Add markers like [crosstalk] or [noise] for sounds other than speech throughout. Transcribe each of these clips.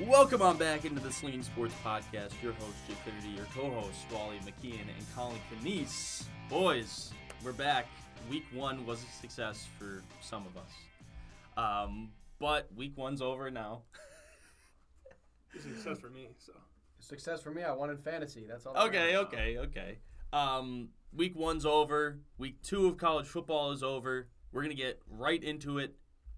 Welcome on back into the Slinging Sports Podcast. Your host, Jay Finity, your co-host, Wally McKeon, and Collin Canese. Boys, we're back. Week one was a success for some of us. Um, but week one's over now. It's a success for me. So Success for me. I won in fantasy. That's all. that Okay, matters. okay, okay. Um, week one's over. Week two of college football is over. We're gonna get right into it.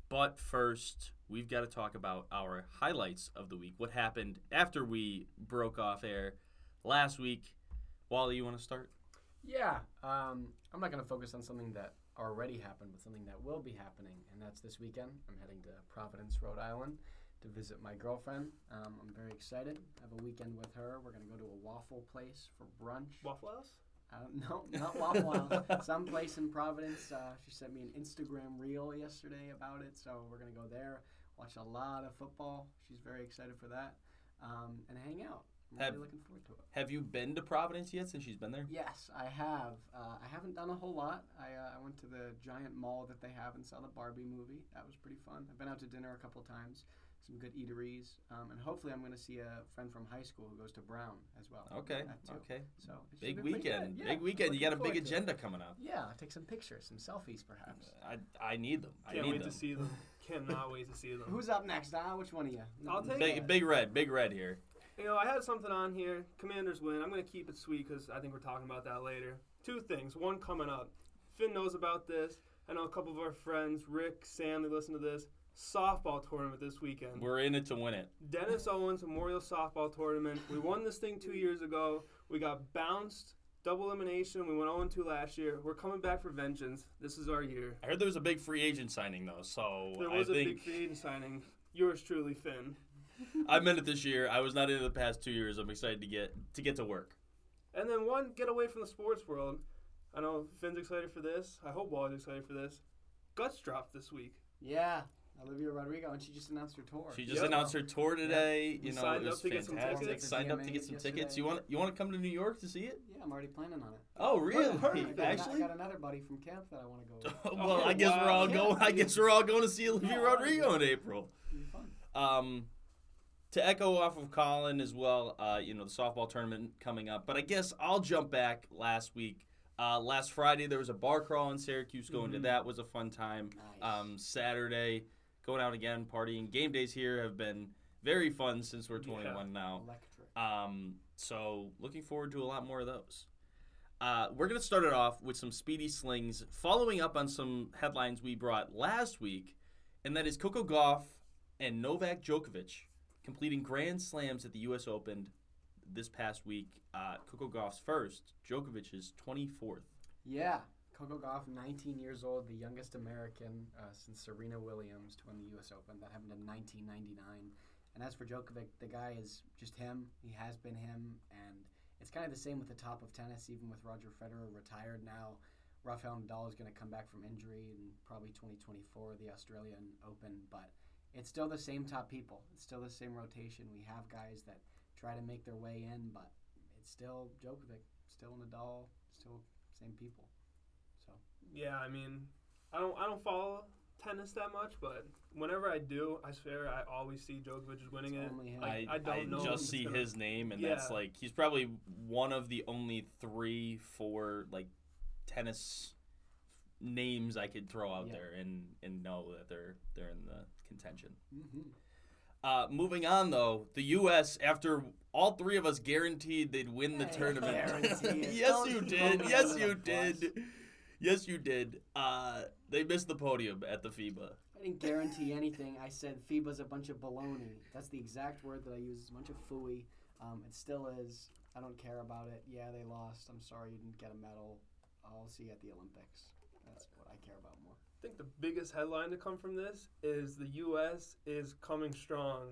But first, we've got to talk about our highlights of the week. What happened after we broke off air last week? Wally, you want to start? Yeah. Um, I'm not going to focus on something that already happened, but something that will be happening, and that's this weekend. I'm heading to Providence, Rhode Island, to visit my girlfriend. Um, I'm very excited. I have a weekend with her. We're going to go to a waffle place for brunch. Waffle House. Uh, [laughs] no, not Waffle House. Some place in Providence. Uh, she sent me an Instagram reel yesterday about it, so we're gonna go there, watch a lot of football. She's very excited for that, um, and hang out. I'm Have- really looking forward to it. Have you been to Providence yet since she's been there? Yes, I have. Uh, I haven't done a whole lot. I, uh, I went to the giant mall that they have and saw the Barbie movie. That was pretty fun. I've been out to dinner a couple times, some good eateries, um, and hopefully I'm going to see a friend from high school who goes to Brown as well. Okay, okay. So it Big weekend. Yeah, Big weekend. You got a big forward it. agenda coming up. Yeah, take some pictures, some selfies, perhaps. I, I need them. I Can't need wait them. to see them. [laughs] Cannot wait to see them. Who's up next? Ah, which one of you? I'll take Big, big red, big red here. You know, I had something on here. Commanders win. I'm going to keep it sweet because I think we're talking about that later. Two things. One coming up. Finn knows about this. I know a couple of our friends, Rick, Sam, they listen to this. Softball tournament this weekend. We're in it to win it. Dennis Owens Memorial Softball Tournament. We won this thing two years ago. We got bounced, double elimination. We went 0 2 last year. We're coming back for vengeance. This is our year. I heard there was a big free agent signing though, so There was a think big free agent signing. Yours truly, Finn. [laughs] I meant it this year. I was not in it the past two years. I'm excited to get to get to work. And then one, get away from the sports world. I know Finn's excited for this. I hope Wally's excited for this. Guts dropped this week. Yeah, Olivia Rodrigo, and she just announced her tour. She just Yep. announced her tour today. We You know, signed it up was to get some fantastic. tickets. Signed up to get some tickets. You want you want to come to New York to see it? Yeah, I'm already planning on it. Oh, really? perfect. I got- Actually, I got another buddy from camp that I want to go. with. [laughs] well, Oh, I guess we're all Yeah. going. I guess we're all going to see Olivia Yeah, Rodrigo in April. It'll be fun. Um, to echo off of Collin as well, uh, you know, the softball tournament coming up. But I guess I'll jump back last week. Uh, last Friday, there was a bar crawl in Syracuse. Going to Mhm. that was a fun time. Nice. Um, Saturday, going out again, partying. Game days here have been very fun since we're Yeah. 21 now. Electric. Um, so looking forward to a lot more of those. Uh, we're gonna start it off with some speedy slings, following up on some headlines we brought last week, and that is Coco Gauff and Novak Djokovic completing grand slams at the U.S. Open this past week. Uh, Coco Gauff's first, Djokovic's 24th. Yeah, Coco Gauff, 19 years old, the youngest American uh, since Serena Williams to win the U.S. Open. That happened in 1999. And as for Djokovic, the guy is just him. He has been him, and it's kind of the same with the top of tennis. Even with Roger Federer retired now, Rafael Nadal is going to come back from injury in probably 2024, the Australian Open. But it's still the same top people. It's still the same rotation. We have guys that try to make their way in, but it's still Djokovic, still Nadal, still same people. So Yeah, I mean, I don't I don't follow tennis that much, but whenever I do, I swear I always see Djokovic is winning it's it. only. I- I don't know if just see gonna- his name, and that's like he's probably one of the only three, four like tennis names I could throw out Yeah. there and and know that they're they're in the contention. hmm Uh, moving on though, the U.S. after all three of us guaranteed they'd win the Hey, tournament. guarantee it. [laughs] yes, you did. Yes, you did. Yes, you did. Uh, they missed the podium at the FIBA. I didn't guarantee anything. I said FIBA's a bunch of baloney. That's the exact word that I use. It's a bunch of fooey. Um, it still is. I don't care about it. Yeah, they lost. I'm sorry you didn't get a medal. I'll see you at the Olympics. That's what I care about more. I think the biggest headline to come from this is the U.S. is coming strong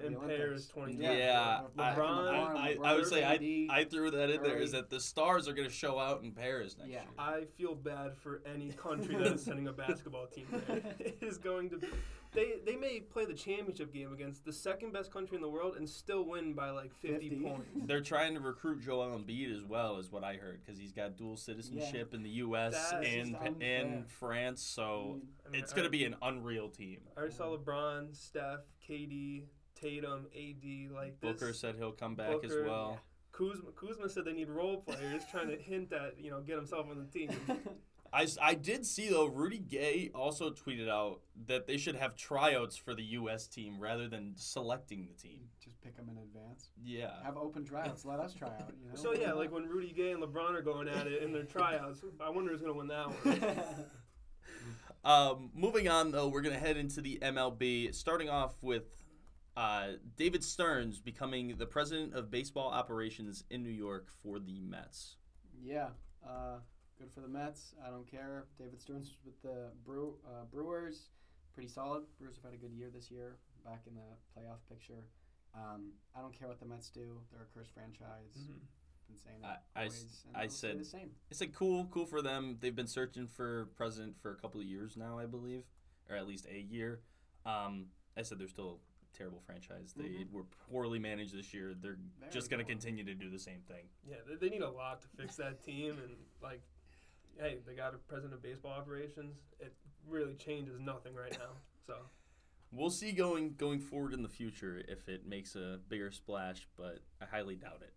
the in Olympics. Paris 20. Yeah. Yeah, I, LeBron, I, I, LeBron, I would say AD. I, I threw that in there is that the stars are going to show out in Paris next Yeah. year. I feel bad for any country that is sending a basketball team there. [laughs] It is going to be. They, they may play the championship game against the second best country in the world and still win by like 50, 50. points. [laughs] They're trying to recruit Joel Embiid as well, is what I heard, because he's got dual citizenship in the U.S. That's and just unfair. and France. So I mean, it's going to be an unreal team. I already saw LeBron, Steph, KD, Tatum, AD. Like this. Booker said he'll come back as Booker, well. Kuzma, Kuzma said they need role players, trying to hint at you know get himself on the team. [laughs] I, I did see though Rudy Gay also tweeted out that they should have tryouts for the U.S. team rather than selecting the team. Just pick them in advance. Yeah. Have open tryouts. Let us try out. You know? So yeah, like when Rudy Gay and LeBron are going at it in their tryouts, I wonder who's gonna win that one. [laughs] Um, moving on though, we're gonna head into the MLB, starting off with uh, David Stearns becoming the president of baseball operations in New York for the Mets. yeah, uh, good for the Mets. I don't care. David Stearns with the Brew, uh, Brewers, pretty solid. Brewers have had a good year this year, back in the playoff picture. Um, I don't care what the Mets do. They're a cursed franchise. Mhm. Been saying I- that I s- always, and I said- the same. It's like cool, cool for them. They've been searching for president for a couple of years now, I believe, or at least a year. Um, I said they're still a terrible franchise. They Mhm. were poorly managed this year. They're Very just gonna continue to do the same thing. Yeah, they, they need a lot to fix that team, and like, hey, they got a president of baseball operations. It really changes nothing right now. So We'll see going going forward in the future if it makes a bigger splash, but I highly doubt it.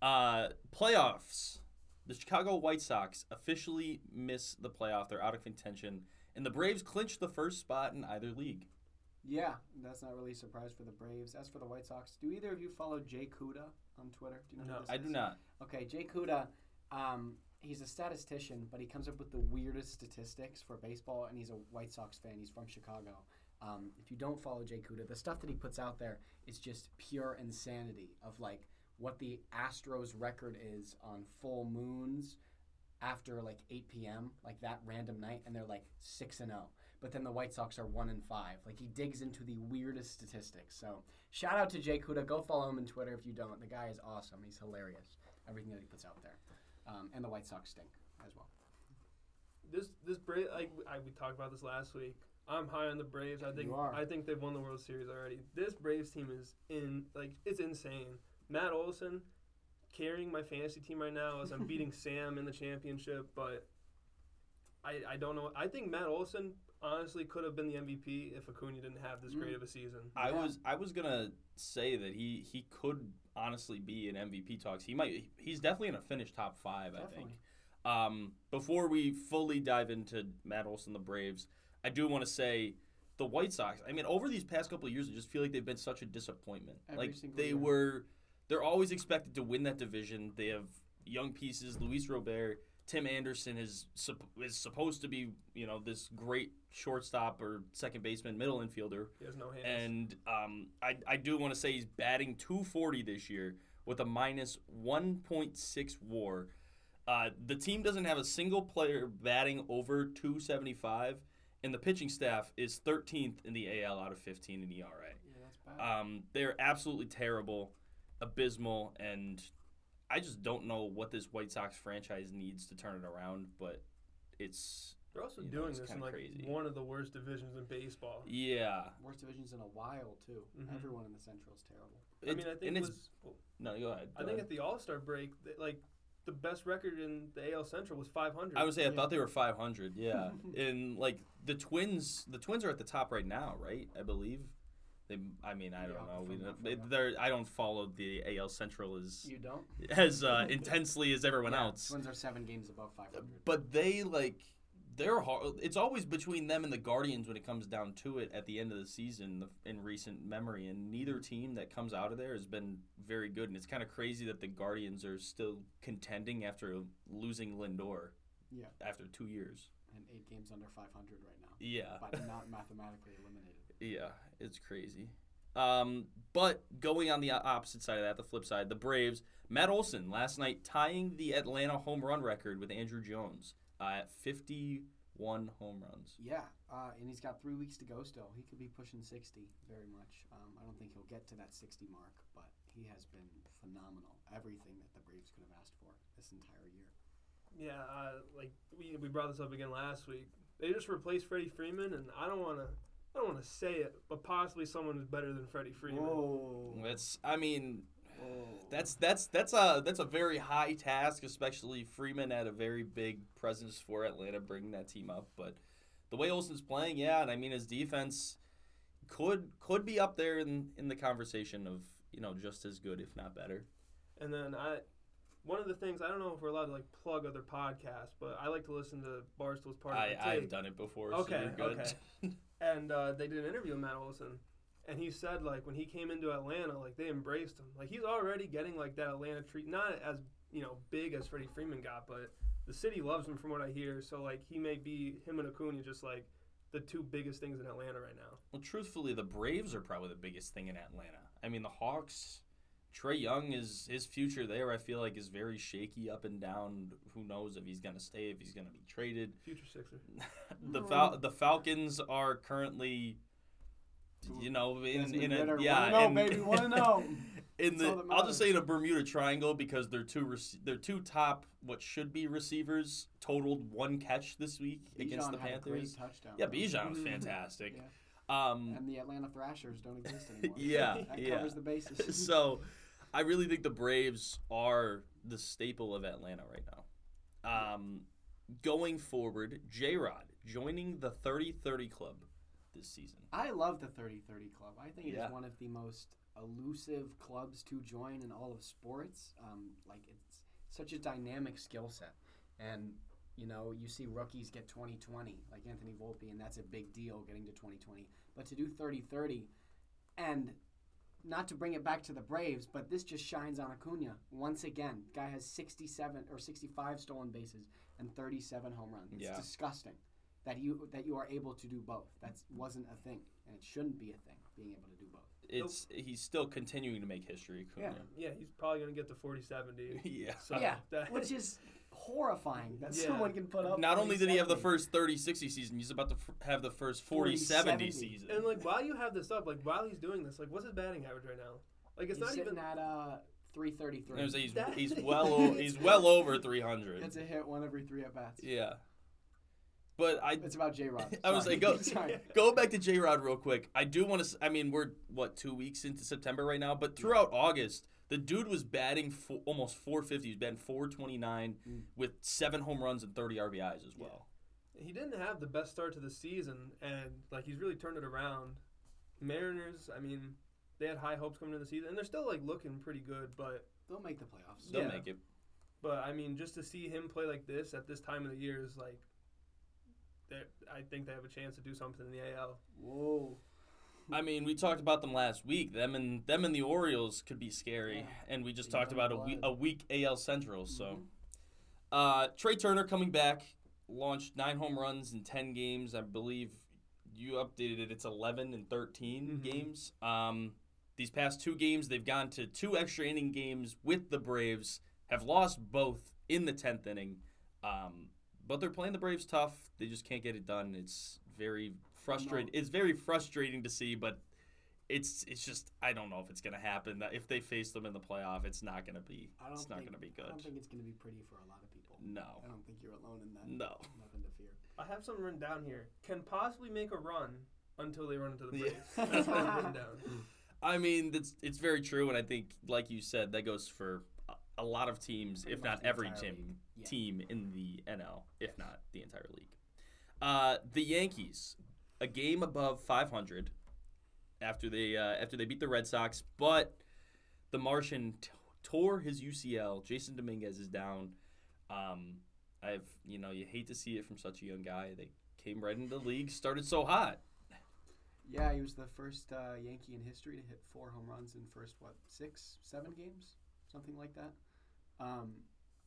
Uh, playoffs. The Chicago White Sox officially miss the playoff. They're out of contention, and the Braves clinch the first spot in either league. Yeah, that's not really a surprise for the Braves. As for the White Sox, do either of you follow Jay Cuda on Twitter? Do you know No. I is? do not. Okay, Jay Cuda, um, he's a statistician, but he comes up with the weirdest statistics for baseball, and he's a White Sox fan. He's from Chicago. Um, if you don't follow Jay Cuda, the stuff that he puts out there is just pure insanity of like what the Astros record is on full moons after like 8 p.m., like that random night, and they're like 6 and 0. But then the White Sox are 1 and 5. Like he digs into the weirdest statistics. So shout out to Jay Cuda. Go follow him on Twitter if you don't. The guy is awesome. He's hilarious. Everything that he puts out there. Um, and the White Sox stink as well. this this Brave, like I, we talked about this last week. I'm high on the Braves. I think You are. I think they've won the World Series already. This Braves team is in like it's insane. Matt Olson carrying my fantasy team right now as I'm [laughs] beating Sam in the championship, but I I don't know. I think Matt Olson honestly could have been the MVP if Acuna didn't have this Mm. great of a season. I Yeah. was I was gonna say that he he could honestly be in MVP talks. He might. He's definitely gonna finish top five. I think. Um, before we fully dive into Matt Olson, the Braves, I do want to say the White Sox. I mean, over these past couple of years, I just feel like they've been such a disappointment. Every like they year. were, they're always expected to win that division. They have young pieces. Luis Robert, Tim Anderson is is supposed to be you know this great shortstop or second baseman, middle infielder. He has no hands. And um, I, I do want to say he's batting 240 this year with a minus 1.6 war. Uh, the team doesn't have a single player batting over 275, and the pitching staff is 13th in the AL out of 15 in ERA. Yeah, that's bad. Um, they're absolutely terrible, abysmal, and I just don't know what this White Sox franchise needs to turn it around, but it's They're also you know, doing this in like crazy. one of the worst divisions in baseball. yeah. Worst divisions in a while, too. Mhm. Everyone in the Central is terrible. I mean, I think and it it's was. well, no, go ahead. I think ahead. at the All Star break, th- like the best record in the AL Central was 500. I would say I Yeah. thought they were 500. Yeah, [laughs] and like the Twins, the Twins are at the top right now, right? I believe. They, I mean, I don't know. We don't, they, they're, I don't follow the AL Central as You don't? as uh, [laughs] intensely as everyone Yeah, else. Twins are seven games above 500. But they like they're hard. It's always between them and the Guardians when it comes down to it at the end of the season the, in recent memory, and neither team that comes out of there has been very good. And it's kind of crazy that the Guardians are still contending after losing Lindor. Yeah. After two years. and eight games under 500 right now, Yeah. but not mathematically eliminated. Yeah, it's crazy. Um, but going on the opposite side of that, the flip side, the Braves, Matt Olson last night tying the Atlanta home run record with Andruw Jones uh, at one home runs. Yeah, uh, and he's got three weeks to go still. He could be pushing 60 very much. Um, I don't think he'll get to that 60 mark, but he has been phenomenal. Everything that the Braves could have asked for this entire year. Yeah, uh, like we we brought this up again last week. They just replaced Freddie Freeman, and I don't want to. I don't want to say it, but possibly someone who's better than Freddie Freeman. Whoa. That's I mean Whoa. that's that's that's a that's a very high task, especially Freeman had a very big presence for Atlanta bringing that team up. But the way Olson's playing, yeah, and I mean his defense could could be up there in in the conversation of you know just as good if not better. And then I, one of the things I don't know if we're allowed to like plug other podcasts, but I like to listen to Barstool's part I of the I've done it before. Okay, so you're good. okay. [laughs] and uh, they did an interview with Matt Olson, and he said like when he came into Atlanta, like they embraced him. Like he's already getting like that Atlanta treat, not as you know big as Freddie Freeman got, but the city loves him from what I hear. So like he may be him and Acuna just like the two biggest things in Atlanta right now. Well, truthfully, the Braves are probably the biggest thing in Atlanta. I mean, the Hawks, Trae Young is his future there. I feel like is very shaky up and down. Who knows if he's gonna stay, if he's gonna be traded. Future Sixer. [laughs] the Fal- the Falcons are currently, you know, in in a Ritter, yeah, wanna know, in- baby, wanna [laughs] know. in the I'll just say in a. Bermuda Triangle because their two rec- their two top what should be receivers totaled one catch this week against the had a great Panthers. touchdown. Yeah, though. Bijan was Mhm. fantastic. Yeah. Um, And the Atlanta Thrashers don't exist [laughs] anymore. Yeah, that yeah. covers the bases. so I really think the Braves are the staple of Atlanta right now. Um, going forward, J Rod joining the 30 30 club this season. I love the 30-30 club. I think Yeah. it's one of the most elusive clubs to join in all of sports. Um, like it's such a dynamic skill set, and you know you see rookies get 20-20 like Anthony Volpe, and that's a big deal getting to 20-20. But to do 30-30, and not to bring it back to the Braves, but this just shines on Acuna once again. Guy has 67 or 65 stolen bases and 37 home runs. It's Yeah. disgusting that you that you are able to do both. That wasn't a thing, and it shouldn't be a thing being able to do both. It's he's still continuing to make history. Acuna. Yeah, he's probably gonna get to 40-70. [laughs] Yeah. So yeah, that- which is horrifying that Yeah. someone can put up. Not only did he have the first 30 60 season, he's about to f- have the first 40 70 40-70. season. And like while you have this up, like while he's doing this, like what's his batting average right now? Like it's he's not even. at uh, three And thirty-three. it was- he's, That- he's [laughs] well o- he's well over 300. It's a hit one every three at bats. Yeah. But I It's about J Rod. [laughs] I was like, go- [laughs] Sorry. go back to J Rod real quick. I do want to. I mean, we're what two weeks into September right now, but throughout August, the dude was batting fo- almost 450. He was batting 429 Mm. with seven home runs and 30 RBIs as well. He didn't have the best start to the season, and like he's really turned it around. Mariners, I mean, they had high hopes coming into the season, and they're still like looking pretty good. But They'll make the playoffs. They'll Yeah. make it. but I mean, just to see him play like this at this time of the year is like, they're- I think they have a chance to do something in the AL. Whoa. I mean, we talked about them last week. Them and them and the Orioles could be scary, Yeah. and we just The talked about a, we- blood. a weak AL Central. So, Mhm. uh, Trea Turner coming back, launched nine home runs in ten games. I believe you updated it. It's eleven and 13 Mhm. games. Um, these past two games, they've gone to two extra inning games with the Braves. Have lost both in the tenth inning. Um, but they're playing the Braves tough. They just can't get it done. It's very frustrating. It's very frustrating to see, but it's it's just I don't know if it's gonna happen. That If they face them in the playoff, it's not gonna be. I don't It's not think, gonna be good. I don't think it's going to be pretty for a lot of people. No, I don't think you're alone in that. no. Nothing to fear. I have something written down here. Can possibly make a run until they run into the Yeah. Braves. That's what I've written down. [laughs] I mean, that's it's very true, and I think, like you said, that goes for a, a lot of teams, Pretty if not every team. Yeah. team in the NL, if not the entire league. Uh, the Yankees, a game above 500 after they uh, after they beat the Red Sox, but the Martian t- tore his UCL. Jasson Dominguez is down. Um, I've you know you hate to see it from such a young guy. They came right into the league, started so hot. Yeah, he was the first uh, Yankee in history to hit four home runs in first what six, seven games, something like that, um,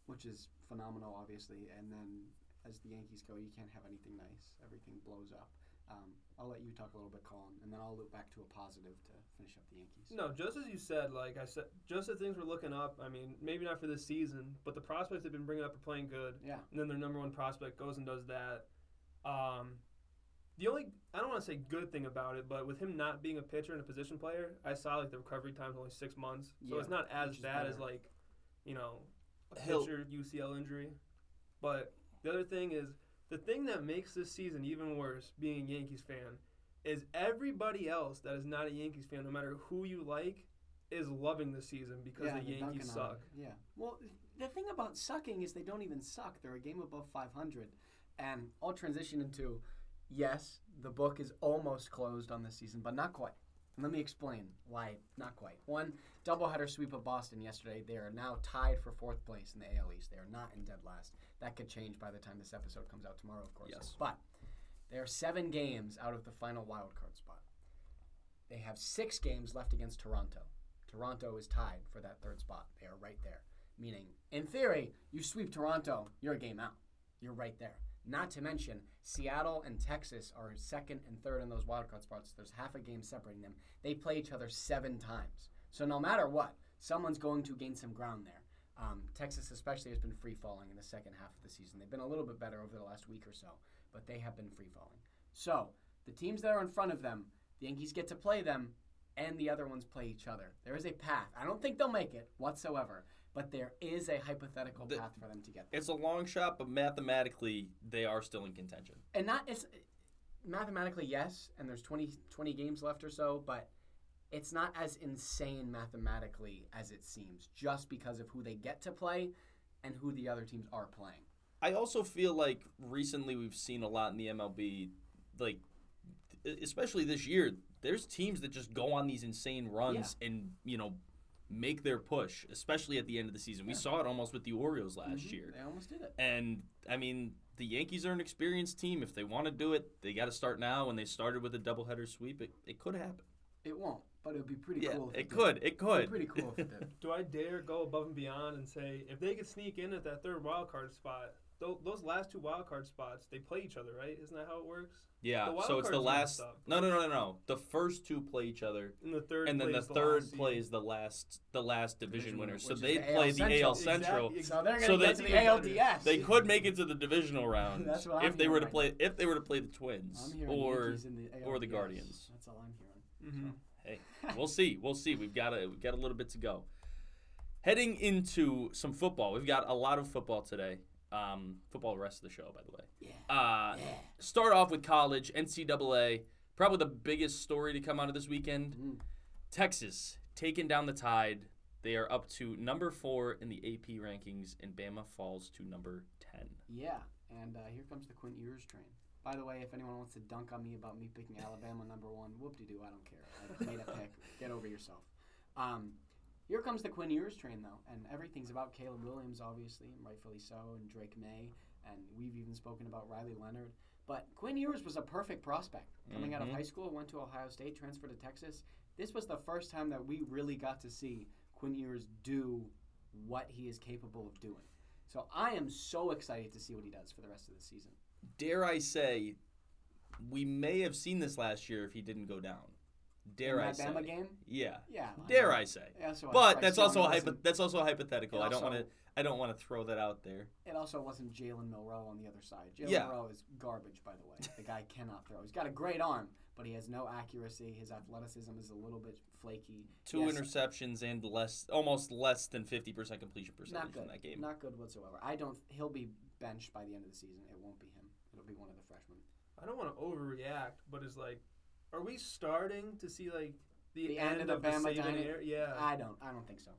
which is phenomenal, obviously. And then as the Yankees go, you can't have anything nice. Everything blows up. Um, I'll let you talk a little bit, Collin, and then I'll loop back to a positive to finish up the Yankees. No, just as you said, like I said, just as things were looking up. I mean, maybe not for this season, but the prospects they've been bringing up are playing good. Yeah. And then their number one prospect goes and does that. Um, the only I don't want to say good thing about it, but with him not being a pitcher and a position player, I saw like the recovery time's only six months, so Yeah, it's not as which is bad as like, you know, a He'll- pitcher UCL injury. But the other thing is the thing that makes this season even worse, being a Yankees fan, is everybody else that is not a Yankees fan, no matter who you like, is loving the season because yeah, the Yankees suck. Yeah. Well, the thing about sucking is they don't even suck. They're a game above 500. And I'll transition into yes, the book is almost closed on this season, but not quite. And let me explain why not quite. One, doubleheader sweep of Boston yesterday. They are now tied for fourth place in the AL East. They are not in dead last. That could change by the time this episode comes out tomorrow, of course. Yes. But they are seven games out of the final wild card spot. They have six games left against Toronto. Toronto is tied for that third spot. They are right there. Meaning, in theory, you sweep Toronto, you're a game out. You're right there. Not to mention, Seattle and Texas are second and third in those wildcard spots. There's half a game separating them. They play each other seven times. So no matter what, someone's going to gain some ground there. Um, Texas, especially, has been free falling in the second half of the season. They've been a little bit better over the last week or so, but they have been free falling. So the teams that are in front of them, the Yankees get to play them, and the other ones play each other. There is a path. I don't think they'll make it whatsoever, but there is a hypothetical The- path for them to get there. It's a long shot, but mathematically, they are still in contention. And not it's mathematically yes, and there's 20, 20 games left or so, but it's not as insane mathematically as it seems, just because of who they get to play and who the other teams are playing. I also feel like recently we've seen a lot in the MLB, like especially this year. There's teams that just go on these insane runs and you know make their push, especially at the end of the season. We saw it almost with the Orioles last Mhm, year. They almost did it. And I mean, the Yankees are an experienced team. If they want to do it, they got to start now. And they started with a doubleheader sweep. It, it could happen. It won't, but it would be pretty yeah, cool if it it, could. Did. It It'd could. be pretty cool if it did. [laughs] Do I dare go above and beyond and say if they could sneak in at that third wild card spot? tho- Those last two wild card spots, they play each other, right? Isn't that how it works? yeah. The wild So it's the last. No, no, no, no, no. The first two play each other. And the third, and then the plays third plays the last the last division Division winner. winner, So they the play AL the AL Central. Central. Exactly. So they're gonna So get to the ALDS. They could make it to the divisional round That's what if I'm they were to play right if they were to play the Twins or the or the Guardians. That's all I'm hearing. Mm-hmm. Hey, we'll see. We'll see. We've got a we've got a little bit to go. Heading into some football, we've got a lot of football today. Um, football the rest of the show, by the way. Yeah. Uh, Yeah. Start off with college, NCAA. Probably the biggest story to come out of this weekend. Mm. Texas taking down the Tide. They are up to number four in the AP rankings, and Bama falls to number ten. Yeah, and uh, here comes the Quinn Ewers train. By the way, if anyone wants to dunk on me about me picking Alabama number one, whoop de doo, I don't care. I made a pick. Get over yourself. Um, here comes the Quinn Ewers train, though, and everything's about Caleb Williams, obviously, and rightfully so, and Drake Maye, and we've even spoken about Riley Leonard. But Quinn Ewers was a perfect prospect. Coming out of Mhm. high school, went to Ohio State, transferred to Texas. This was the first time that we really got to see Quinn Ewers do what he is capable of doing. So I am so excited to see what he does for the rest of the season. Dare I say, we may have seen this last year if he didn't go down. Dare I say? Bama game? Yeah. Yeah. Dare I say? Yeah, But I that's also a hypo- that's also hypothetical. I don't want to I don't want to throw that out there. It also wasn't Jalen Milroe on the other side. Jalen Yeah. Milroe is garbage, by the way. The guy cannot throw. He's got a great arm, but he has no accuracy. His athleticism is a little bit flaky. Two Yes, interceptions and less, almost less than fifty percent completion percentage in that game. Not good whatsoever. I don't. He'll be benched by the end of the season. It won't be him. It'll be one of the freshmen. I don't want to overreact, but it's like, are we starting to see like the, The end, end of the Bama Saban dynasty? era? Yeah. I don't. I don't think so.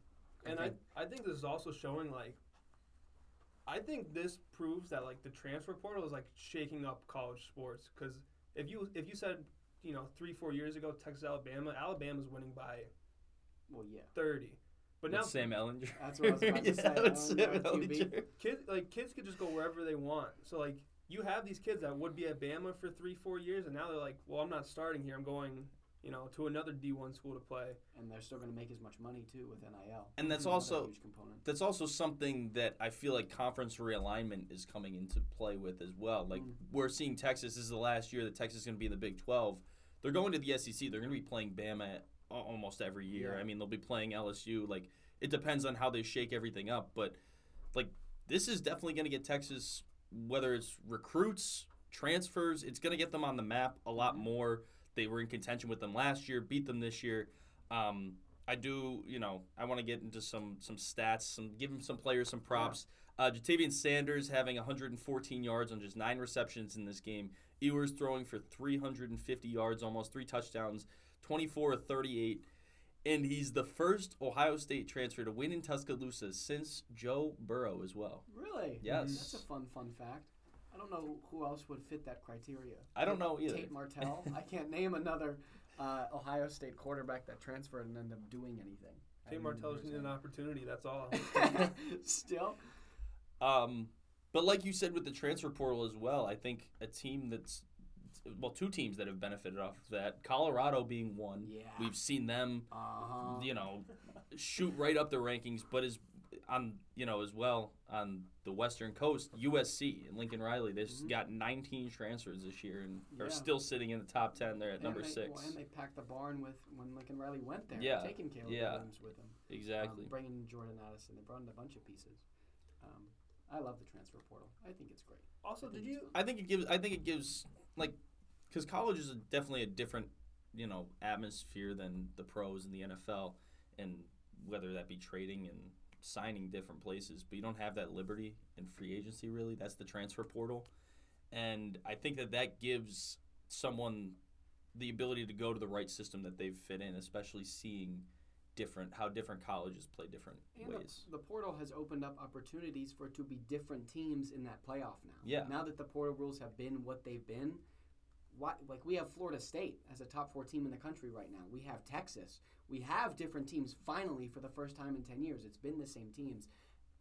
and think- I, I think this is also showing like, I think this proves that like the transfer portal is like shaking up college sports because if you if you said you know three four years ago Texas Alabama Alabama's winning by Well, yeah. thirty, but With now Sam Ehlinger. That's what I was about to [laughs] say. with Oh, Sam. Ehlinger. kids like kids could just go wherever they want. So like you have these kids that would be at Bama for three four years, and now they're like, well, I'm not starting here. I'm going you know to another D1 school to play. And they're still going to make as much money too with NIL. And that's Another also huge component. that's also something that I feel like conference realignment is coming into play with as well. Like Mm. we're seeing Texas this is the last year that Texas is going to be in the Big 12. They're going to the SEC. They're going to be playing Bama almost every year. Yeah. I mean, they'll be playing LSU. Like it depends on how they shake everything up, but like this is definitely going to get Texas whether it's recruits transfers. It's going to get them on the map a lot more. They were in contention with them last year, beat them this year. Um, I do, you know, I want to get into some some stats, some give him some players some props. Uh, Ja'Tavion Sanders having 114 yards on just nine receptions in this game. Ewers throwing for 350 yards, almost three touchdowns, 24 of 38. And he's the first Ohio State transfer to win in Tuscaloosa since Joe Burrow as well. Really? Yes. That's a fun, fun fact. I don't know who else would fit that criteria. I don't know either. Tate Martell. [laughs] I can't name another uh, Ohio State quarterback that transferred and ended up doing anything. Tate haven't Martell just needed an opportunity. That's all. [laughs] Still, Um, but like you said with the transfer portal as well, I think a team that's well, two teams that have benefited off of that. Colorado being one. Yeah. We've seen them, uh huh. you know, shoot right up the rankings, but is on you know as well on the Western Coast, USC and Lincoln Riley. They've Mhm. got 19 transfers this year and Yeah. are still sitting in the top 10. They're at number and they, six. Well, and they packed the barn with when Lincoln Riley went there. Yeah. Taking Caleb Yeah. Williams with them exactly. Um, bringing Jordan Addison. They brought in a bunch of pieces. Um, I love the transfer portal. I think it's great. also, I did you? I think it gives. I think it gives like, because college is a, definitely a different, you know, atmosphere than the pros and the NFL, and whether that be trading and signing different places. But you don't have that liberty in free agency. Really, that's the transfer portal, and I think that that gives someone the ability to go to the right system that they've fit in, especially seeing different how different colleges play different And the, ways. the portal has opened up opportunities for it to be different teams in that playoff now. Yeah. Now that the portal rules have been what they've been, why, like we have Florida State as a top four team in the country right now. We have Texas. We have different teams finally for the first time in 10 years. It's been the same teams.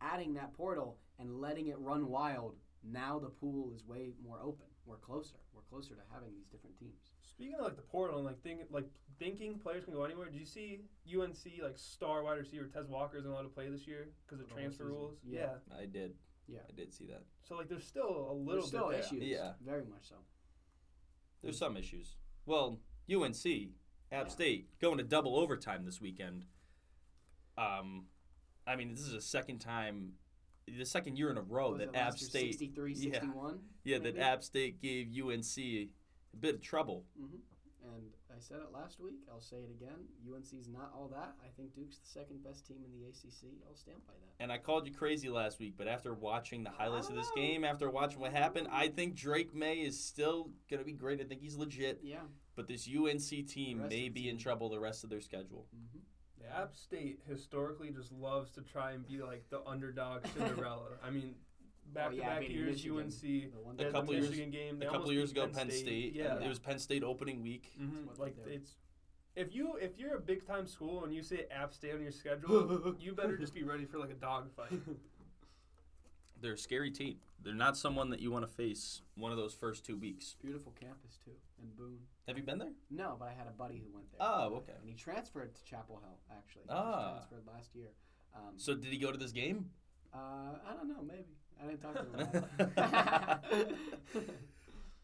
Adding that portal and letting it run wild, now the pool is way more open. We're closer. We're closer to having these different teams. Speaking of like the portal and like thinking like thinking players can go anywhere. Did you see UNC like star wide receiver Tez Walker isn't allowed to play this year because of the transfer season. rules? Yeah. I did. Yeah. I did see that. So like there's still a little There's still bit there. issues. Yeah. Very much so. There's some issues. Well, UNC, App Yeah. State, going to double overtime this weekend. Um, I mean, this is a second time, the second year in a row that App State, 63, yeah. 61? yeah, that maybe? App State gave UNC a bit of trouble. hmm And I said it last week. I'll say it again. UNC's not all that. I think Duke's the second best team in the ACC. I'll stand by that. And I called you crazy last week, but after watching the highlights of this know. game, after watching what happened. I think Drake Maye is still going to be great. I think he's legit. Yeah. But this UNC team may of the be in trouble the rest of their schedule. hmm Yeah, App State historically just loves to try and be like the underdog Cinderella. [laughs] I mean, back Oh, to yeah, back years Michigan. UNC. The one A couple the years- game. They a couple years ago, Penn Penn State. Yeah, and It was Penn State opening week. Mhm, like they it's if you if you're a big time school and you say App State on your schedule, [laughs] you better just be ready for like a dogfight. [laughs] They're a scary team. They're not someone that you want to face one of those first two weeks. Beautiful campus, too, in Boone. Have you been there? No, but I had a buddy who went there. Oh, okay. And he transferred to Chapel Hill, actually. He Ah. just transferred last year. Um, So did he go to this game? uh, I don't know, maybe. I didn't talk to him. [laughs]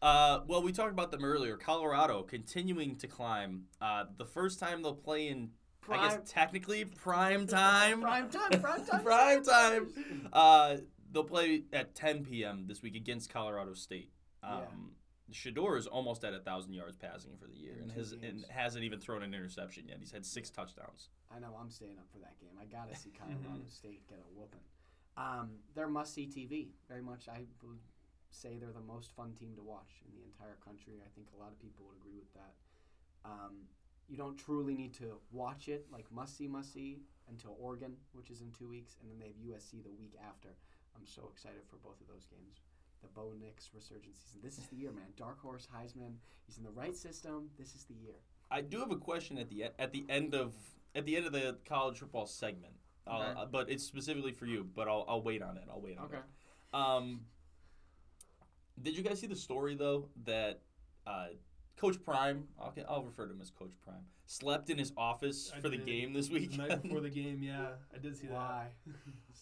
Uh, well, we talked about them earlier. Colorado continuing to climb. Uh, the first time they'll play in, I guess technically prime time. Prime time, prime time. [laughs] prime time. Uh, they'll play at 10 p.m. this week against Colorado State. Um, Yeah. Shedeur is almost at a thousand yards passing for the year, In and has and hasn't even thrown an interception yet. He's had six touchdowns. I know I'm staying up for that game. I gotta see [laughs] Colorado State get a whooping. Um, they're must see TV. Very much, I would say they're the most fun team to watch in the entire country. I think a lot of people would agree with that. Um, you don't truly need to watch it like must see, must see until Oregon, which is in two weeks, and then they have USC the week after. I'm so excited for both of those games. The Bo Nix resurgence season. This is the year, man. Dark horse Heisman. He's in the right system. This is the year. I do have a question at the at the end of at the end of the college football segment, Okay. uh, but it's specifically for you. But I'll I'll wait on it. I'll wait on Okay. it. Um, did you guys see the story though that uh, Coach Prime? I'll, I'll refer to him as Coach Prime. Slept in his office I for the game this the weekend. night before the [laughs] game, yeah, I did see that. Why? [laughs]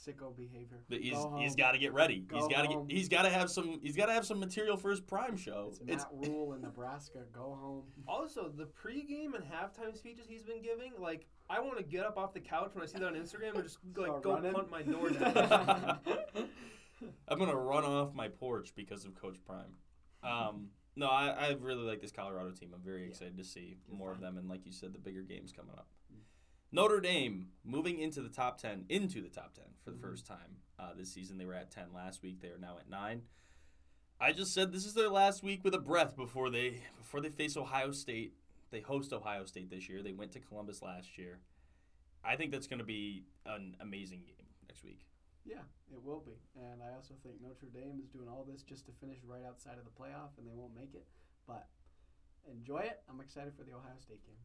Sicko behavior. But he's Go he's home. got to get ready. Go he's got to get he's got to have some he's got to have some material for his Prime show. It's Matt Rhule [laughs] in Nebraska. Go home. Also, the pregame and halftime speeches he's been giving, like, I want to get up off the couch when I see that on Instagram and just like Start go running. punt my door down. I'm gonna run off my porch because of Coach Prime. Um, no, I, I really like this Colorado team. I'm very Yeah. excited to see They're more of them, and like you said, the bigger games coming up. Mm. Notre Dame moving into the top ten, into the top ten for the Mhm. first time uh, this season. They were at ten last week. They are now at nine. I just said this is their last week with a breath before they before they face Ohio State. They host Ohio State this year. They went to Columbus last year. I think that's going to be an amazing game next week. Yeah, it will be. And I also think Notre Dame is doing all this just to finish right outside of the playoff, and they won't make it. But enjoy it. I'm excited for the Ohio State game.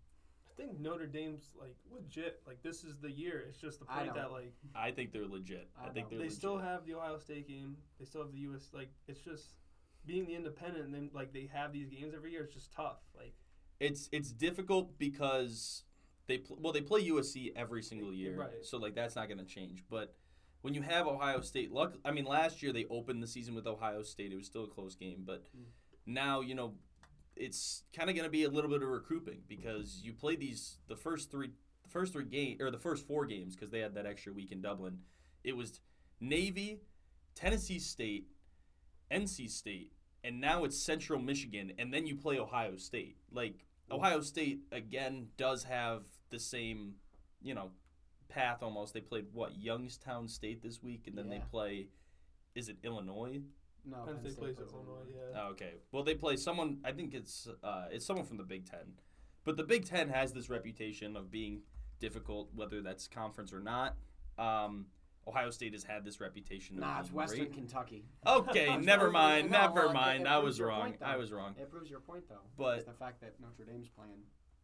I think Notre Dame's like legit. Like this is the year. It's just the I point that like I think they're legit. I, I think know. they're they legit. still have the Ohio State game. They still have the US. Like it's just being the independent. and then like they have these games every year. It's just tough. Like It's it's difficult because they pl- well they play USC every single year, Right. so like that's not going to change. But when you have Ohio State, luck. I mean, last year they opened the season with Ohio State. It was still a close game, but Mm. now you know it's kind of going to be a little bit of recouping because you play these the first three the first three game or the first four games because they had that extra week in Dublin. It was Navy, Tennessee State, NC State, and now it's Central Michigan, and then you play Ohio State. Like Ohio State again does have the same, you know, path almost. They played what Youngstown State this week, and then they play. Is it Illinois? No, Penn State plays Illinois. Yeah. Oh, okay. Well, they play someone. I think it's uh, it's someone from the Big Ten, but the Big Ten has this reputation of being difficult, whether that's conference or not. Um, Ohio State has had this reputation. Of Nah, it's being Western great. Kentucky. Okay, [laughs] never mind. no, never well, mind. it I was wrong. point. I was wrong. It proves your point, though. But- the fact that Notre Dame's playing,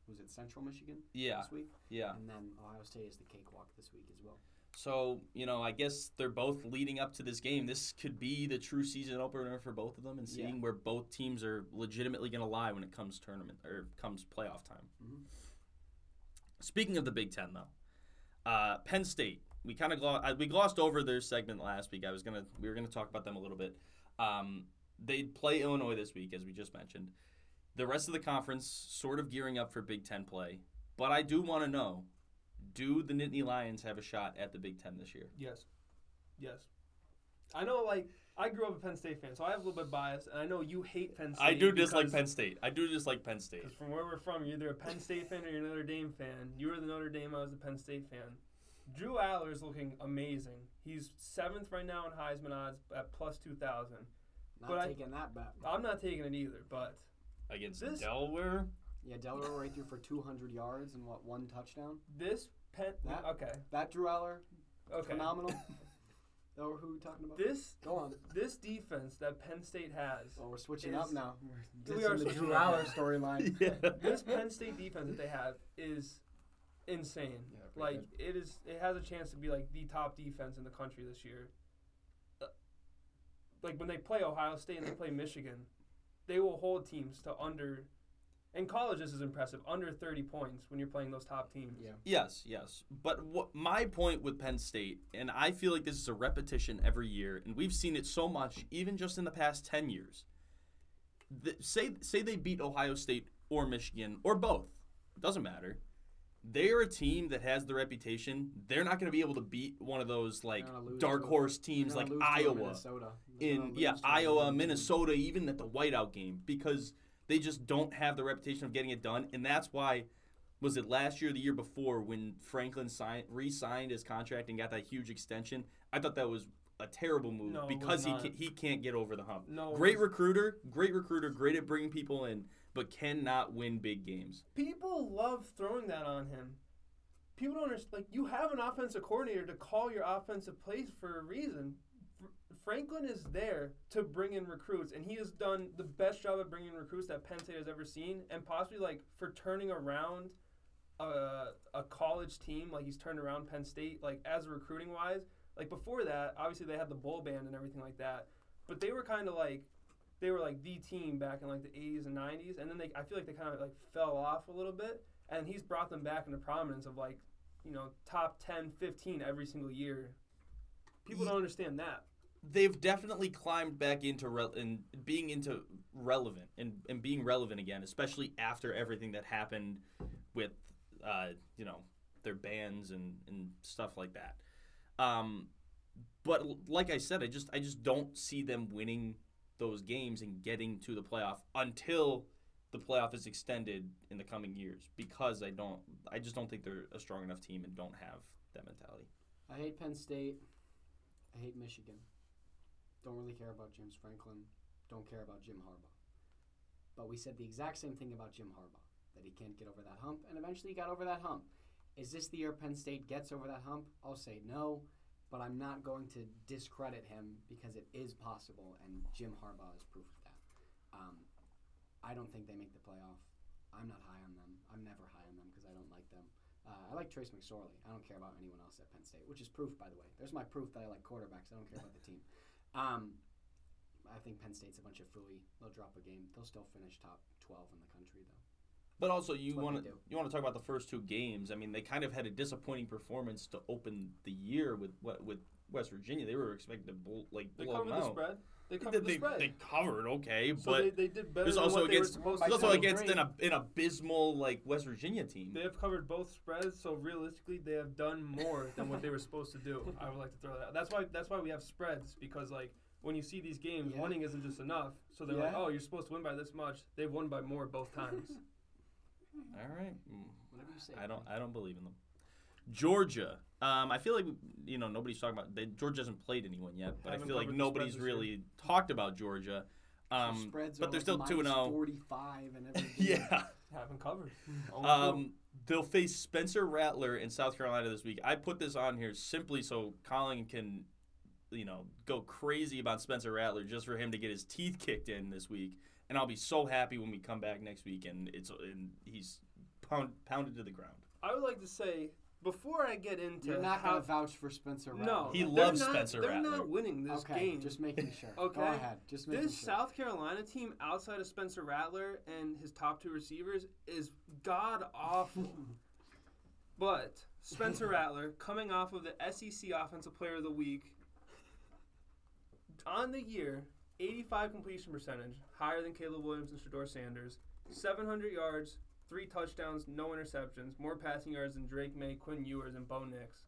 was it Central Michigan Yeah, this week? yeah. And then Ohio State is the cakewalk this week as well. So you know, I guess they're both leading up to this game. This could be the true season opener for both of them, and Yeah. seeing where both teams are legitimately going to lie when it comes tournament or comes playoff time. Mhm. Speaking of the Big Ten, though, uh, Penn State. We kind of glo- uh, we glossed over their segment last week. I was gonna we were gonna talk about them a little bit. Um, they play Illinois this week, as we just mentioned. The rest of the conference sort of gearing up for Big Ten play, but I do want to know: Do the Nittany Lions have a shot at the Big Ten this year? Yes. Yes. I know. Like I grew up a Penn State fan, so I have a little bit of bias, and I know you hate Penn State. I do dislike Penn State. I do dislike Penn State. Because from where we're from, you're either a Penn State fan or you're a Notre Dame fan. You were the Notre Dame, I was the Penn State fan. Drew Allar is looking amazing. He's seventh right now in Heisman odds at plus 2,000. Not But I- taking that bet. I'm not taking it either, but Against This- Delaware, Yeah, Delaware right through for 200 yards and what, one touchdown? this Penn. That- okay. That Drew Allar, Okay. phenomenal. [laughs] Or who are we talking about? This Go on. this defense that Penn State has, Well, we're switching is- up now. We're We are the switching Drew. Allar storyline. [laughs] yeah. this Penn State defense that they have is insane. Yeah, pretty like it is, it has a chance to be like the top defense in the country this year. Uh, Like when they play Ohio State and they play Michigan, they will hold teams to under. In college, this is impressive. Under 30 points when you're playing those top teams. Yeah. Yes, yes. But what my point with Penn State, and I feel like this is a repetition every year, and we've seen it so much, even just in the past ten years. The, say say they beat Ohio State or Michigan or both, doesn't matter. They're a team that has the reputation. They're not going to be able to beat one of those like They're gonna lose dark horse teams like lose to a Iowa. Minnesota. In yeah Iowa, Minnesota even at the whiteout game because they just don't have the reputation of getting it done, and that's why was it last year or the year before when Franklin signed re-signed his contract and got that huge extension? I thought that was a terrible move No, because he can, he can't get over the hump. No, great recruiter, great recruiter, great at bringing people in, but cannot win big games. People love throwing that on him. People don't understand. Like you have an offensive coordinator to call your offensive plays for a reason. Fr- Franklin is there to bring in recruits, and he has done the best job of bringing recruits that Penn State has ever seen, and possibly like for turning around a, a college team. Like he's turned around Penn State, like as recruiting wise. Like before that, obviously they had the bowl band and everything like that, but they were kind of like they were like the team back in like the 80s and 90s, and then they I feel like they kind of like fell off a little bit, and he's brought them back into prominence of like you know top 10, 15 every single year. People don't understand that. they've definitely climbed back into re- and being into relevant and, and being relevant again, especially after everything that happened with uh, you know their bands and, and stuff like that. Um, but like I said, I just I just don't see them winning those games and getting to the playoff until the playoff is extended in the coming years because I don't I just don't think they're a strong enough team and don't have that mentality. I hate Penn State. I hate Michigan. Don't really care about James Franklin. Don't care about Jim Harbaugh. But we said the exact same thing about Jim Harbaugh that he can't get over that hump, and eventually he got over that hump. Is this the year Penn State gets over that hump? I'll say no, but I'm not going to discredit him because it is possible, and Jim Harbaugh is proof of that. Um, I don't think they make the playoff. I'm not high on them. I'm never high on them because I don't like them. Uh, I like Trace McSorley. I don't care about anyone else at Penn State, which is proof, by the way. There's my proof that I like quarterbacks. I don't care about the team. Um, I think Penn State's a bunch of fooey. They'll drop a game. They'll still finish top 12 in the country, though. But also, you want to you want to talk about the first two games. I mean, they kind of had a disappointing performance to open the year with what with West Virginia. They were expected to blow, like They blow covered them the out. spread. They They, covered the spread. they covered okay, so but they, they did better there's than also what against supposed there's also against an, an abysmal like West Virginia team. They have covered both spreads, so realistically, they have done more than what they were supposed to do. [laughs] I would like to throw that. out. That's why. That's why we have spreads because like when you see these games, Yeah. winning isn't just enough. So they're like, oh, you're supposed to win by this much. They've won by more both times. [laughs] All right. Whatever you say. I don't. I don't believe in them. Georgia. Um, I feel like you know nobody's talking about. They, Georgia hasn't played anyone yet, but I Haven't feel like nobody's spread this year. really talked about Georgia. Their Um, spreads but are they're like still two and minus zero. 45 and everything. [laughs] Yeah. Haven't covered. Only Um, they'll face Spencer Rattler in South Carolina this week. I put this on here simply so Collin can, you know, go crazy about Spencer Rattler just for him to get his teeth kicked in this week. And I'll be so happy when we come back next week and it's and he's pound, pounded to the ground. I would like to say before I get into You're not how going to vouch for Spencer Rattler. no, He they're loves not- Spencer They're Rattler. not winning this okay, game. just making sure. Okay. Go ahead. Just making This sure. South Carolina team, outside of Spencer Rattler and his top two receivers, is god awful. [laughs] but Spencer Rattler, coming off of the SEC Offensive Player of the Week, on the year, 85 completion percentage, higher than Caleb Williams and Shedeur Sanders, 700 yards, three touchdowns, no interceptions, more passing yards than Drake Maye, Quinn Ewers, and Bo Nix.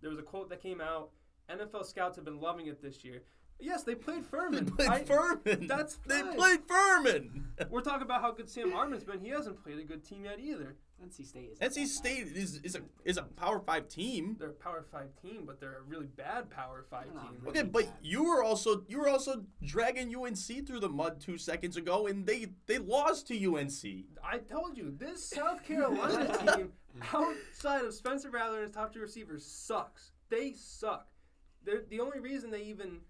There was a quote that came out. NFL scouts have been loving it this year. Yes, they played [laughs] Furman. They played I- Furman. that's fine. they played Furman. We're talking about how good Sam Hartman's been. He hasn't played a good team yet either. NC State is. NC State is, is a is a Power Five team. They're a Power Five team, but they're a really bad Power 5 They're not team. really Okay, but bad. you were also you were also dragging UNC through the mud two seconds ago, and they they lost to UNC. I told you this South Carolina [laughs] team, outside of Spencer Rattler and his top two receivers, sucks. They suck. They're the only reason they even,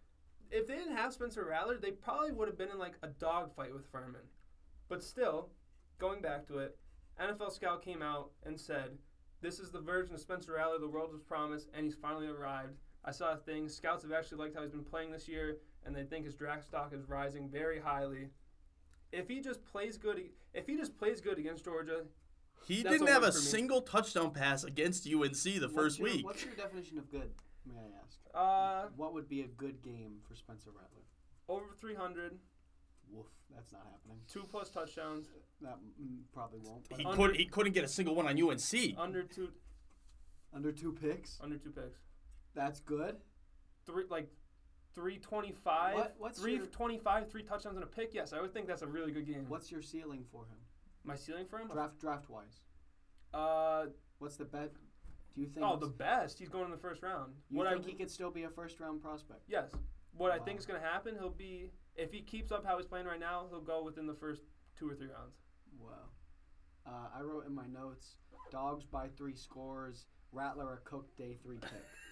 if they didn't have Spencer Rattler, they probably would have been in like a dogfight with Furman. But still, going back to it, NFL Scout came out and said, "This is the version of Spencer Rattler the world was promised, and he's finally arrived." I saw a thing. Scouts have actually liked how he's been playing this year, and they think his draft stock is rising very highly. If he just plays good, if he just plays good against Georgia, He That's didn't a have a single touchdown pass against UNC the What's first your- week. What's your definition of good? May I ask? uh, What would be a good game for Spencer Rattler? over 300, Woof, that's not happening. two plus touchdowns, That mm, probably won't. He Under- could he couldn't get a single one on UNC. under two, under two picks, under two picks, that's good. three like. 325, What- what's your- 325, three touchdowns and a pick. Yes, I would think that's a really good game. What's your ceiling for him, my ceiling for him? draft draft wise? Uh, What's the bet? Do you think? oh, the best. He's going in the first round. you what think I he could still be a first round prospect? yes, what I think is going to happen, he'll be if he keeps up how he's playing right now, he'll go within the first two or three rounds. Wow. Uh, I wrote in my notes: dogs by three scores. Rattler a cook day three pick.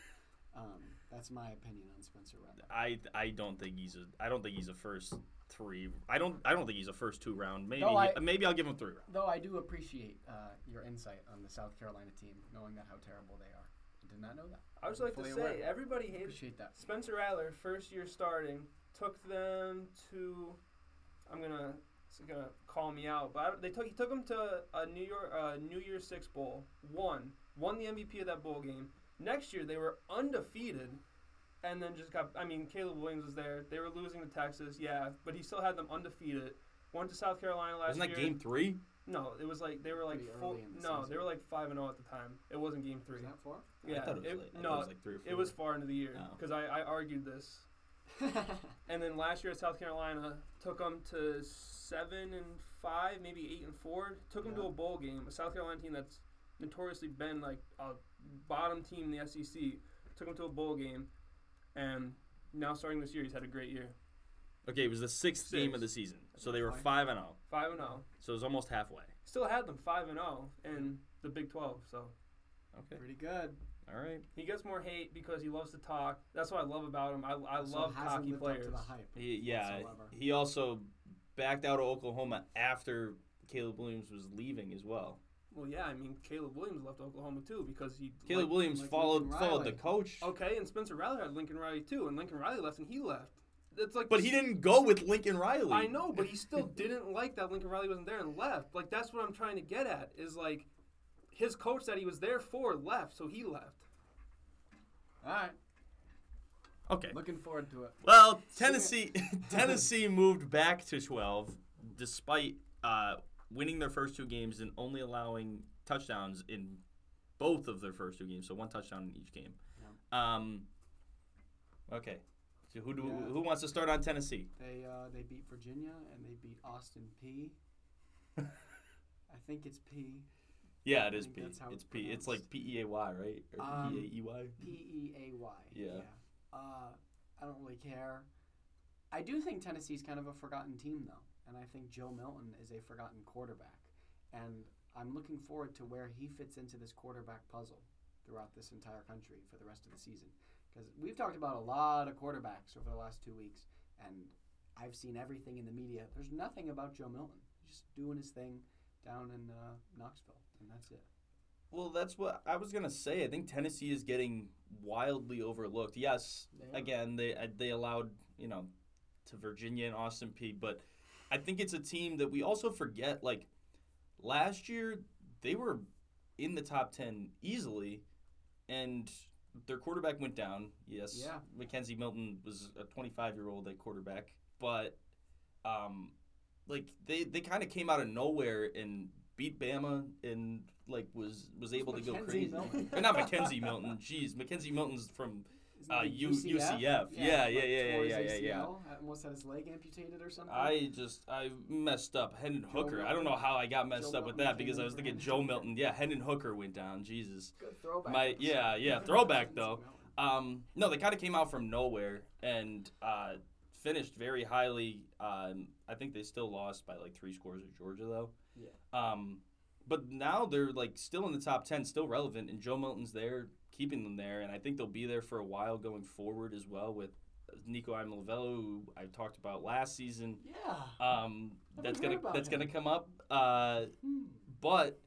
[laughs] um, that's my opinion on Spencer Rattler. I I don't think he's a I don't think he's a first three. I don't I don't think he's a first two round. Maybe No, I- maybe I'll give him three rounds. Though I do appreciate uh, your insight on the South Carolina team, knowing that how terrible they are. I did not know that. I would like to say aware. everybody hates Appreciate that. Spencer Rattler, first year starting, took them to. I'm gonna it's gonna call me out, but I, they took he took them to a New York uh, New Year's Six bowl, won, won the MVP of that bowl game. Next year they were undefeated, and then just got. I mean, Caleb Williams was there. They were losing to Texas, yeah, but he still had them undefeated. Went to South Carolina last Wasn't that year. game three? No, it was like they were like Pretty full, the no, season. they were like five and zero at the time. It wasn't game three. Is that far? Yeah, I thought it was, it- like, no, it was like three or four. it was far into the year Oh. because I, I argued this [laughs] And then last year at South Carolina, took them to seven and five, maybe eight and four. Took them to a bowl game. A South Carolina team that's notoriously been like a bottom team in the SEC. Took them to a bowl game, and now starting this year, he's had a great year. Okay, it was the sixth game of the season, so they were Fine. five and zero. Five and zero. So it was almost halfway. Still had them five and zero in the Big Twelve. So Okay, Pretty good. All right. he gets more hate because he loves to talk. That's what I love about him. I, I Also love hasn't cocky lived players. Up to the hype. He, yeah, whatsoever. he also backed out of Oklahoma after Caleb Williams was leaving as well. Well, yeah, I mean Caleb Williams left Oklahoma too because he Caleb like- Williams like followed followed the coach, Okay, and Spencer Riley had Lincoln Riley too, and Lincoln Riley left and he left. It's like but he didn't go with Lincoln Riley. I know, but he still [laughs] didn't like that Lincoln Riley wasn't there and left. Like that's what I'm trying to get at is like his coach that he was there for left, so he left. All right. Okay. Looking forward to it. Well, Tennessee [laughs] Tennessee moved back to 12 despite uh, winning their first two games and only allowing touchdowns in both of their first two games, so one touchdown in each game. Um, okay. So who do Yeah. who wants to start on Tennessee? They uh, they beat Virginia and they beat Austin P. [laughs] I think it's P. Yeah, it is P. It's it's P. It's like. P E A Y, right? Or Um, P A E Y. P E A Y. Yeah. Uh, I don't really care. I do think Tennessee's kind of a forgotten team, though, and I think Joe Milton is a forgotten quarterback, and I'm looking forward to where he fits into this quarterback puzzle throughout this entire country for the rest of the season. Because we've talked about a lot of quarterbacks over the last two weeks, and I've seen everything in the media. There's nothing about Joe Milton. He's just doing his thing down in uh, Knoxville, and that's it. Well, that's what I was gonna say. I think Tennessee is getting wildly overlooked. Yes, They again, they uh, they allowed you know to Virginia and Austin P, but I think it's a team that we also forget. Like last year, they were in the top ten easily, and their quarterback went down. Yes, Yeah. McKenzie Milton was a 25 year old at quarterback, but um, like they they kind of came out of nowhere and beat Bama and like was was able to go crazy. Milton? Or not McKenzie Milton. Jeez, McKenzie Milton's from Uh, U- UCF. Yeah, yeah, yeah, yeah, tore his yeah, yeah, yeah. Almost had his leg amputated or something. I just I messed up. Hendon Joe Hooker. I don't know how I got messed Joe up with Milton that because I was thinking Joe Milton. Yeah, Hendon Hooker went down. Jesus. Good throwback. My yeah yeah throwback though. Um, no, they kind of came out from nowhere and uh, finished very highly. Um, I think they still lost by like three scores at Georgia though. Yeah. Um, but now they're like still in the top ten, still relevant, and Joe Milton's there, keeping them there, and I think they'll be there for a while going forward as well with Nico Iamaleava, who I talked about last season. Yeah. Um, that's gonna that's him. gonna come up. Uh, Hmm. but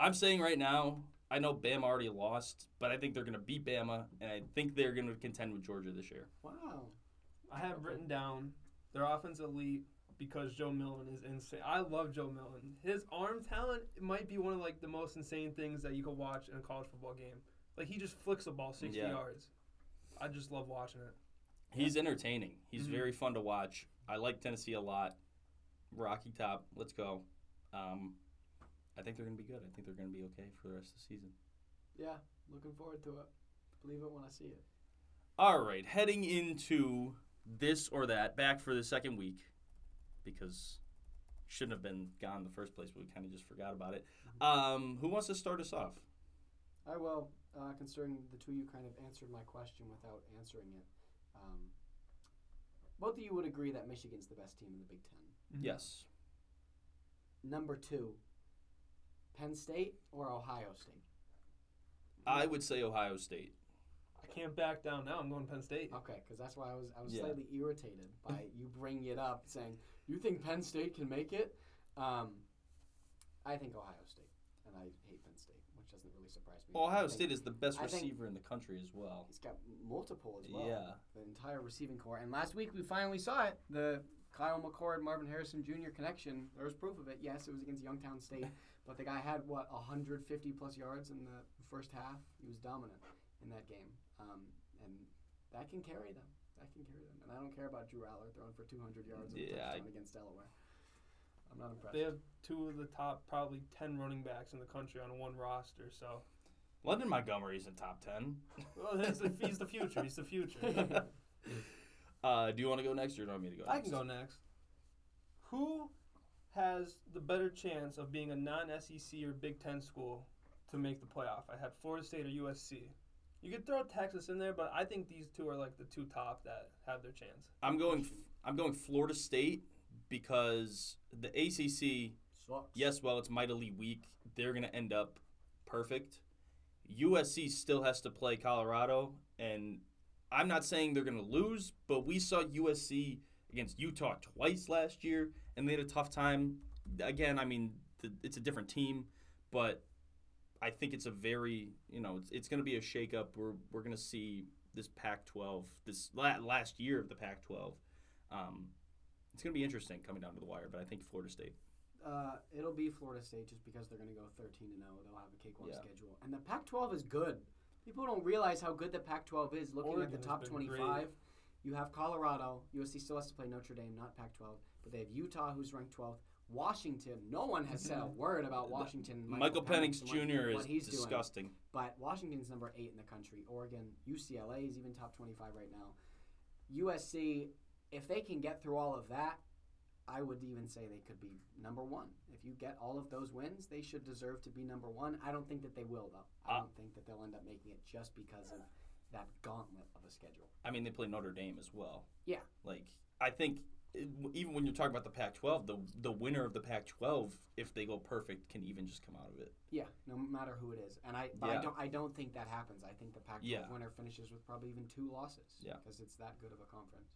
I'm saying right now, I know Bama already lost, but I think they're gonna beat Bama, and I think they're gonna contend with Georgia this year. Wow. I have written down their offense elite because Joe Milton is insane. I love Joe Milton. His arm talent might be one of like the most insane things that you could watch in a college football game. Like he just flicks a ball sixty Yeah. yards. I just love watching it. He's entertaining. He's Mhm. very fun to watch. I like Tennessee a lot. Rocky Top, let's go. Um, I think they're gonna be good. I think they're gonna be okay for the rest of the season. Yeah. Looking forward to it. Believe it when I see it. All right, heading into this or that, back for the second week, because shouldn't have been gone in the first place, but we kind of just forgot about it. Um, who wants to start us off? I will, uh, considering the two of you kind of answered my question without answering it. Um, both of you would agree that Michigan's the best team in the Big 10 Yes. Number two, Penn State or Ohio State? I would say Ohio State. I can't back down now. I'm going Penn State. Okay, because that's why I was I was Yeah. slightly irritated by [laughs] you bringing it up, saying you think Penn State can make it. Um, I think Ohio State, and I hate Penn State, which doesn't really surprise me. I Ohio think State is the best I receiver in the country as well. He's got multiple as well. Yeah. the entire receiving core. And last week we finally saw it. The Kyle McCord, Marvin Harrison Jr. connection. There was proof of it. Yes, it was against Youngstown State, [laughs] but the guy had what 150 plus yards in the first half. He was dominant in that game, um, and that can carry them. That can carry them. And I don't care about Drew Allar throwing for 200 yards and a Yeah, I- against Delaware. I'm not impressed. They have two of the top probably ten running backs in the country on one roster. So London Montgomery's in top ten. well, he's the, he's the future. He's the future. [laughs] [laughs] Uh, do you want to go next, or do you want me to go? I next? can go next. Who has the better chance of being a non-SEC or Big Ten school to make the playoff? I had Florida State or USC. You could throw Texas in there, but I think these two are like the two top that have their chance. I'm going. I'm going Florida State because the ACC. Sucks. Yes, well, it's mightily weak. They're gonna end up perfect. USC still has to play Colorado, and I'm not saying they're gonna lose, but we saw USC against Utah twice last year, and they had a tough time. Again, I mean, th- it's a different team, but I think it's a very, you know, it's, it's going to be a shakeup. We're we're going to see this Pac-12, this la- last year of the Pac-12. Um, it's going to be interesting coming down to the wire, but I think Florida State. Uh, it'll be Florida State just because they're going to go 13 and 0. They'll have a cakewalk Yeah. schedule, and the Pac-12 is good. People don't realize how good the Pac-12 is. Looking Oregon at the top 25, great. you have Colorado. USC still has to play Notre Dame, not Pac-12, but they have Utah, who's ranked 12th. Washington. No one has said a word about Washington. Michael, Penix and what- Jr. is he's doing. disgusting. But Washington's number eight in the country. Oregon, UCLA is even top 25 right now. USC, if they can get through all of that, I would even say they could be number one. If you get all of those wins, they should deserve to be number one. I don't think that they will, though. I Uh, don't think that they'll end up making it just because of that gauntlet of a schedule. I mean, they play Notre Dame as well. Yeah. Like I think even when you're talking about the Pac-12, the the winner of the Pac-12, if they go perfect, can even just come out of it. Yeah, no matter who it is, and I, but I don't, I don't think that happens. I think the Pac-12 Yeah. winner finishes with probably even two losses. Yeah. because it's that good of a conference.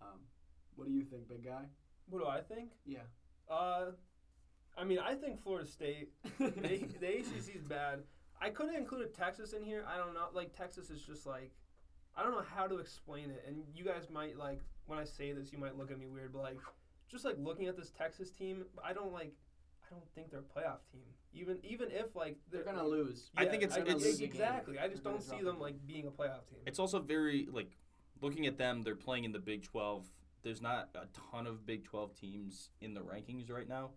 Um, what do you think, big guy? What do I think? Yeah. Uh, I mean, I think Florida State. they, the ACC is bad. I could have included Texas in here. I don't know. Like Texas is just like, I don't know how to explain it. And you guys might like when I say this, you might look at me weird, but like, just like looking at this Texas team, I don't like. I don't think they're a playoff team. Even even if like They're gonna lose. I think it's- I- it's- ex- exactly. I just They're don't see them like being a playoff team. It's also very like looking at them. They're playing in the Big 12. There's not a ton of Big 12 teams in the rankings right now,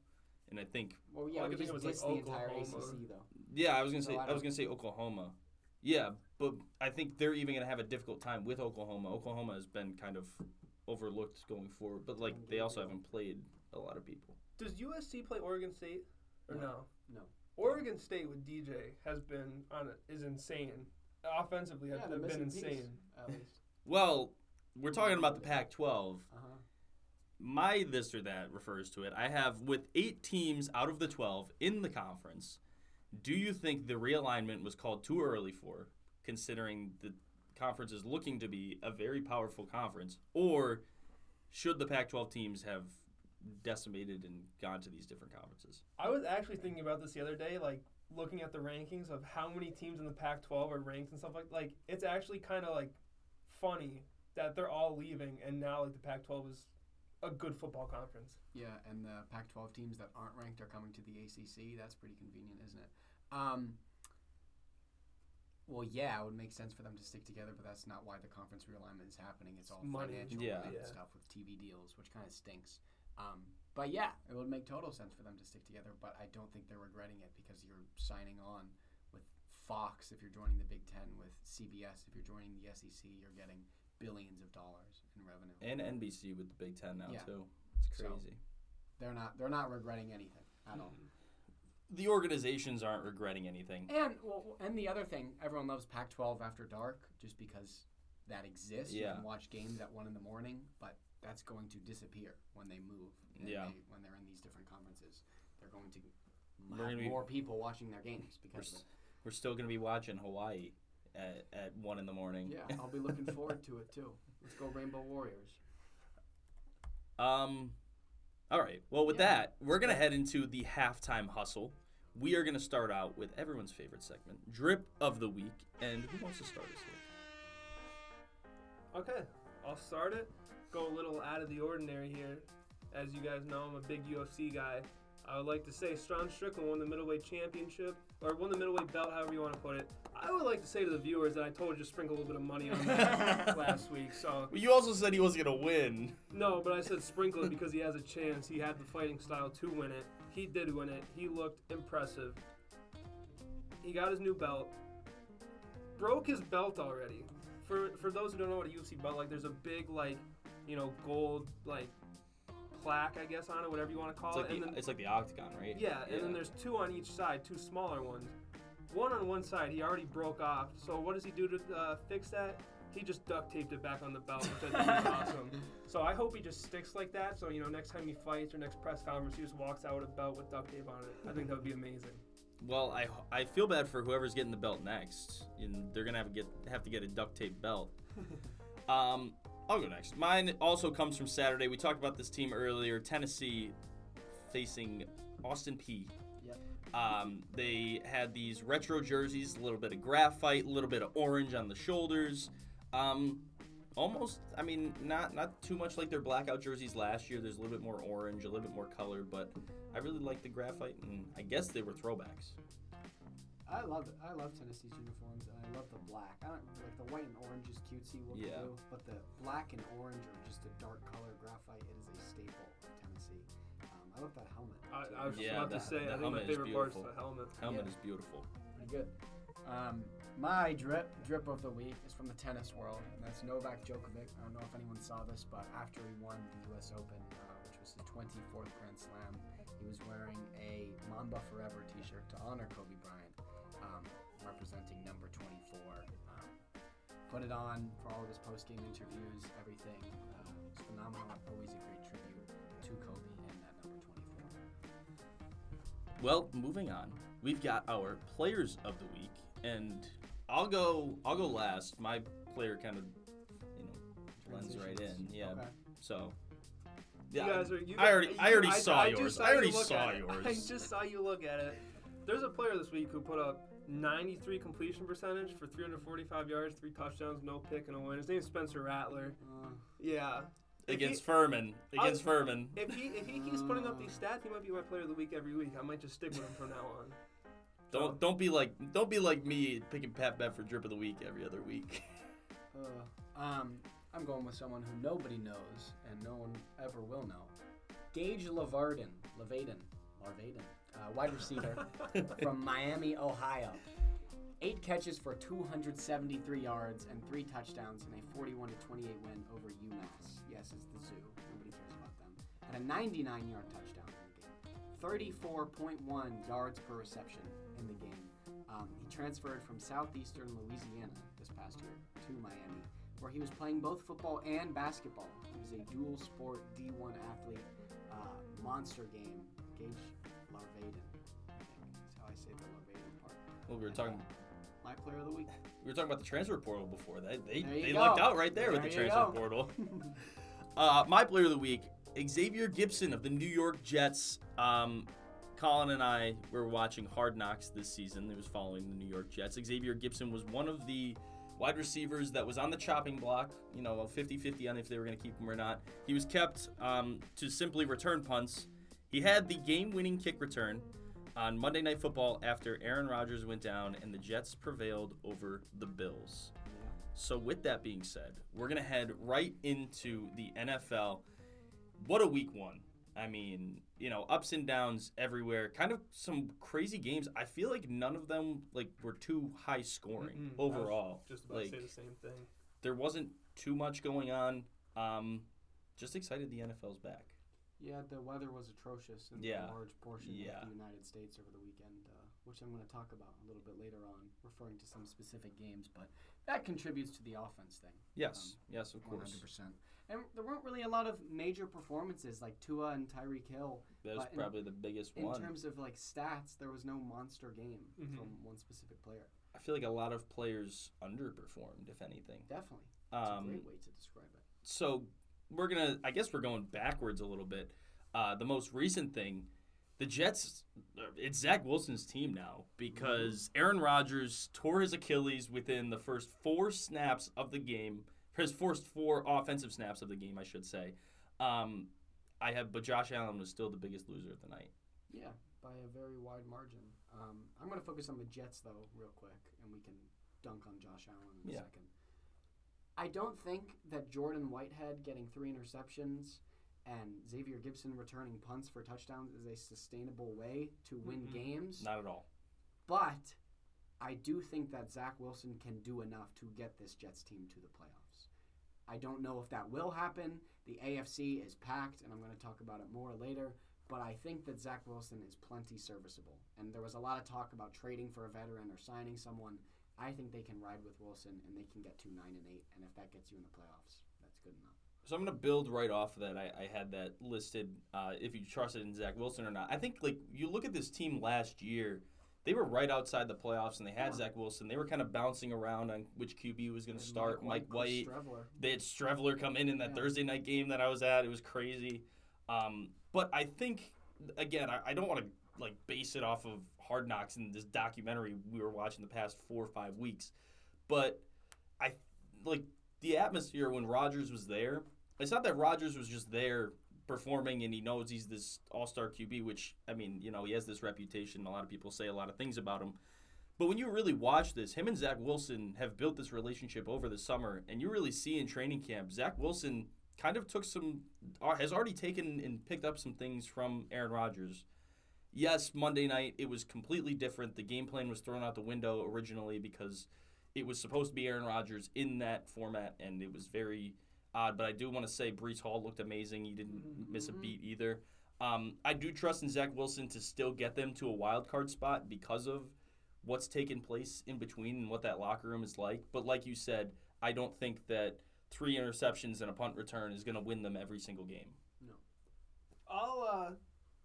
and I think Well, yeah, All I we could think just of was, like, the entire ACC though. yeah, I was gonna So say I I, was gonna say Oklahoma. Yeah, but I think they're even gonna have a difficult time with Oklahoma. Oklahoma has been kind of overlooked going forward, but like they also haven't played a lot of people. Does USC play Oregon State or No. no? No. Oregon State with DJ has been on it is insane. Offensively, Yeah, have been missing piece, insane. at least. [laughs] Well, we're talking about the Pac-12. Uh huh. my this or that refers to it. I have with eight teams out of the 12 in the conference. Do you think the realignment was called too early for, considering the conference is looking to be a very powerful conference? Or should the Pac 12 teams have decimated and gone to these different conferences? I was actually thinking about this the other day, like looking at the rankings of how many teams in the Pac-12 are ranked and stuff like. Like it's actually kind of like funny that they're all leaving, and now like the Pac-12 is a good football conference. Yeah, and the Pac-12 teams that aren't ranked are coming to the ACC. That's pretty convenient, isn't it? Um, well, yeah, it would make sense for them to stick together, but that's not why the conference realignment is happening. It's all Money. financial Yeah. Yeah. stuff with TV deals, which kind of stinks. Um, but yeah, it would make total sense for them to stick together. But I don't think they're regretting it because you're signing on with Fox if you're joining the Big Ten, with CBS if you're joining the SEC. You're getting billions of dollars in revenue. And NBC with the Big Ten now, Yeah. too. It's So- crazy. They're not. They're not regretting anything at all. The organizations aren't regretting anything. And well, and the other thing, everyone loves Pac-12 after dark just because that exists. Yeah. You can watch games at one in the morning, but that's going to disappear when they move. Yeah. they- when they're in these different conferences, they're going to We're have be- more people watching their games We're, because. s- we're still going to be watching Hawaii at, at 1 in the morning. yeah, I'll be looking [laughs] forward to it too. Let's go Rainbow Warriors. Um, all right. Well, with Yeah. that, we're gonna head into the halftime hustle. We are gonna start out with everyone's favorite segment, drip of the week. And who wants to start us here? Okay, I'll start it. Go a little out of the ordinary here. As you guys know, I'm a big UFC guy. I would like to say Sean Strickland won the middleweight championship, or won the middleweight belt, however you want to put it. I would like to say to the viewers that I told you to sprinkle a little bit of money on that [laughs] last week. So Well, you also said he was gonna win. no, but I said sprinkle it because he has a chance. He had the fighting style to win it. He did win it. He looked impressive. He got his new belt. Broke his belt already. For for those who don't know what a UFC belt like, there's a big like you know, gold like plaque, I guess, on it, whatever you want to call It's like, it. And the, then it's like the octagon, right? yeah, and then there's two on each side, two smaller ones. One on one side, he already broke off. So what does he do to uh, fix that? He just duct taped it back on the belt, which I think is [laughs] awesome. So I hope he just sticks like that. So you know, next time he fights or next press conference, he just walks out with a belt with duct tape on it. I think that would be amazing. Well, I, I feel bad for whoever's getting the belt next. And they're gonna have to get have to get a duct tape belt. [laughs] um, I'll go next. Mine also comes from Saturday. We talked about this team earlier. Tennessee facing Austin P. Yep. Um, they had these retro jerseys, a little bit of graphite, a little bit of orange on the shoulders. Um, almost, I mean, not not too much like their blackout jerseys last year. There's a little bit more orange, a little bit more color, but I really like the graphite, and I guess they were throwbacks. I love it. I love Tennessee's uniforms, and I love the black. I don't like the white and orange is cutesy what Yeah. do, but the black and orange or just a dark color graphite, it is a staple of Tennessee. Um, I love that helmet. I. I was just Yeah, about the- to say, I think my favorite part is the helmet. Helmet Yeah. is beautiful. Pretty good. Um, my drip drip of the week is from the tennis world, and that's Novak Djokovic. I don't know if anyone saw this, but after he won the U.S. Open, uh, which was his 24th Grand Slam, he was wearing a Mamba Forever T-shirt to honor Kobe Bryant, um, representing number 24. Um, put it on for all of his post-game interviews, everything. Uh, it's phenomenal. Always a great tribute to Kobe and that number 24. Well, moving on, we've got our players of the week, and I'll go. I'll go last. My player kind of, you know, blends right in. Yeah. Okay. So. You guys are, you I already, you- I already I- saw I yours. just saw I already you saw at it. [laughs] yours. I just saw you look at it. There's a player this week who put up 93 completion percentage for 345 yards, three touchdowns, no pick, and a win. His name's Spencer Rattler. Uh, Yeah. If he- against Furman. Against Furman. If he if he keeps putting up these stats, he might be my player of the week every week. I might just stick with him from now on. Don't don't be like don't be like me picking Pat Bev for drip of the week every other week. Uh, um, I'm going with someone who nobody knows and no one ever will know. Gage Lavarden, Lavaden, Larvaden, uh, wide receiver [laughs] from Miami, Ohio. Eight catches for 273 yards and three touchdowns in a 41 to 28 win over UMass. Yes, it's the zoo. Nobody cares about them. And a 99 yard touchdown in the game. 34.1 yards per reception in the game. Um, he transferred from southeastern Louisiana this past year to Miami, where he was playing both football and basketball. He was a dual sport D1 athlete, uh, monster game. Gage Larvaden, That's how I say the Larvaden part. Well, we were talking My player of the week. we were talking about the transfer portal before. They they, they go. lucked out right there, with the transfer go. portal. [laughs] uh, my player of the week, Xavier Gipson of the New York Jets. Um, Collin and I were watching Hard Knocks this season. It was following the New York Jets. Xavier Gipson was one of the wide receivers that was on the chopping block, you know, 50 50 on if they were going to keep him or not. He was kept um, to simply return punts. He had the game winning kick return on Monday Night Football after Aaron Rodgers went down and the Jets prevailed over the Bills. So, with that being said, we're going to head right into the NFL. What a week one. I mean, you know, ups and downs everywhere. Kind of some crazy games. I feel like none of them like were too high scoring Mm-mm. I was overall. Just about like to say the same thing. there wasn't too much going on. Um, just excited the NFL's back. Yeah, the weather was atrocious in Yeah. a large portion Yeah. of the United States over the weekend, uh, which I'm going to talk about a little bit later on, referring to some specific games. But that contributes to the offense thing. Yes, yes, of One course. hundred percent. And there weren't really a lot of major performances like Tua and Tyreek Hill. That was But in- probably the biggest In one. In terms of like stats, there was no monster game Mhm. from one specific player. I feel like a lot of players underperformed, if anything. Definitely, that's a Um, great way to describe it. so we're gonna i guess we're going backwards a little bit uh, the most recent thing the jets it's zach wilson's team now because aaron rodgers tore his achilles within the first four snaps of the game his first four offensive snaps of the game i should say um, i have but josh allen was still the biggest loser of the night Yeah, by a very wide margin. Um, I'm going to focus on the Jets though, real quick, and we can dunk on Josh Allen in a Yeah. second. I don't think that Jordan Whitehead getting three interceptions and Xavier Gipson returning punts for touchdowns is a sustainable way to win Mm-mm. games. not at all But I do think that Zach Wilson can do enough to get this Jets team to the playoffs. I don't know if that will happen. The AFC is packed, and I'm going to talk about it more later. But I think that Zach Wilson is plenty serviceable. And there was a lot of talk about trading for a veteran or signing someone. I think they can ride with Wilson, and they can get to nine and eight. And if that gets you in the playoffs, that's good enough. So I'm gonna build right off of that. I, I had that listed. Uh, if you trusted in Zach Wilson or not, I think like you look at this team last year, they were right outside the playoffs, and they had Yeah. Zach Wilson. They were kind of bouncing around on which QB was gonna And start. Mike White. Streveler. They had Streveler come in in that Yeah. Thursday night game that I was at. It was crazy. Um, but I think again, I, I don't want to like base it off of Hard Knocks and this documentary we were watching the past four or five weeks. But I like the atmosphere when Rodgers was there. It's not that Rodgers was just there performing and he knows he's this all-star QB, which I mean, you know, he has this reputation. A lot of people say a lot of things about him. But when you really watch this, him and Zach Wilson have built this relationship over the summer, and you really see in training camp, Zach Wilson kind of took some, uh, has already taken and picked up some things from Aaron Rodgers. Yes, Monday night it was completely different. The game plan was thrown out the window originally because it was supposed to be Aaron Rodgers in that format, and it was very odd. But I do want to say Breece Hall looked amazing. He didn't miss a beat either. Um, I do trust in Zach Wilson to still get them to a wild card spot because of what's taken place in between and what that locker room is like. But like you said, I don't think that three interceptions and a punt return is going to win them every single game. No. I'll uh,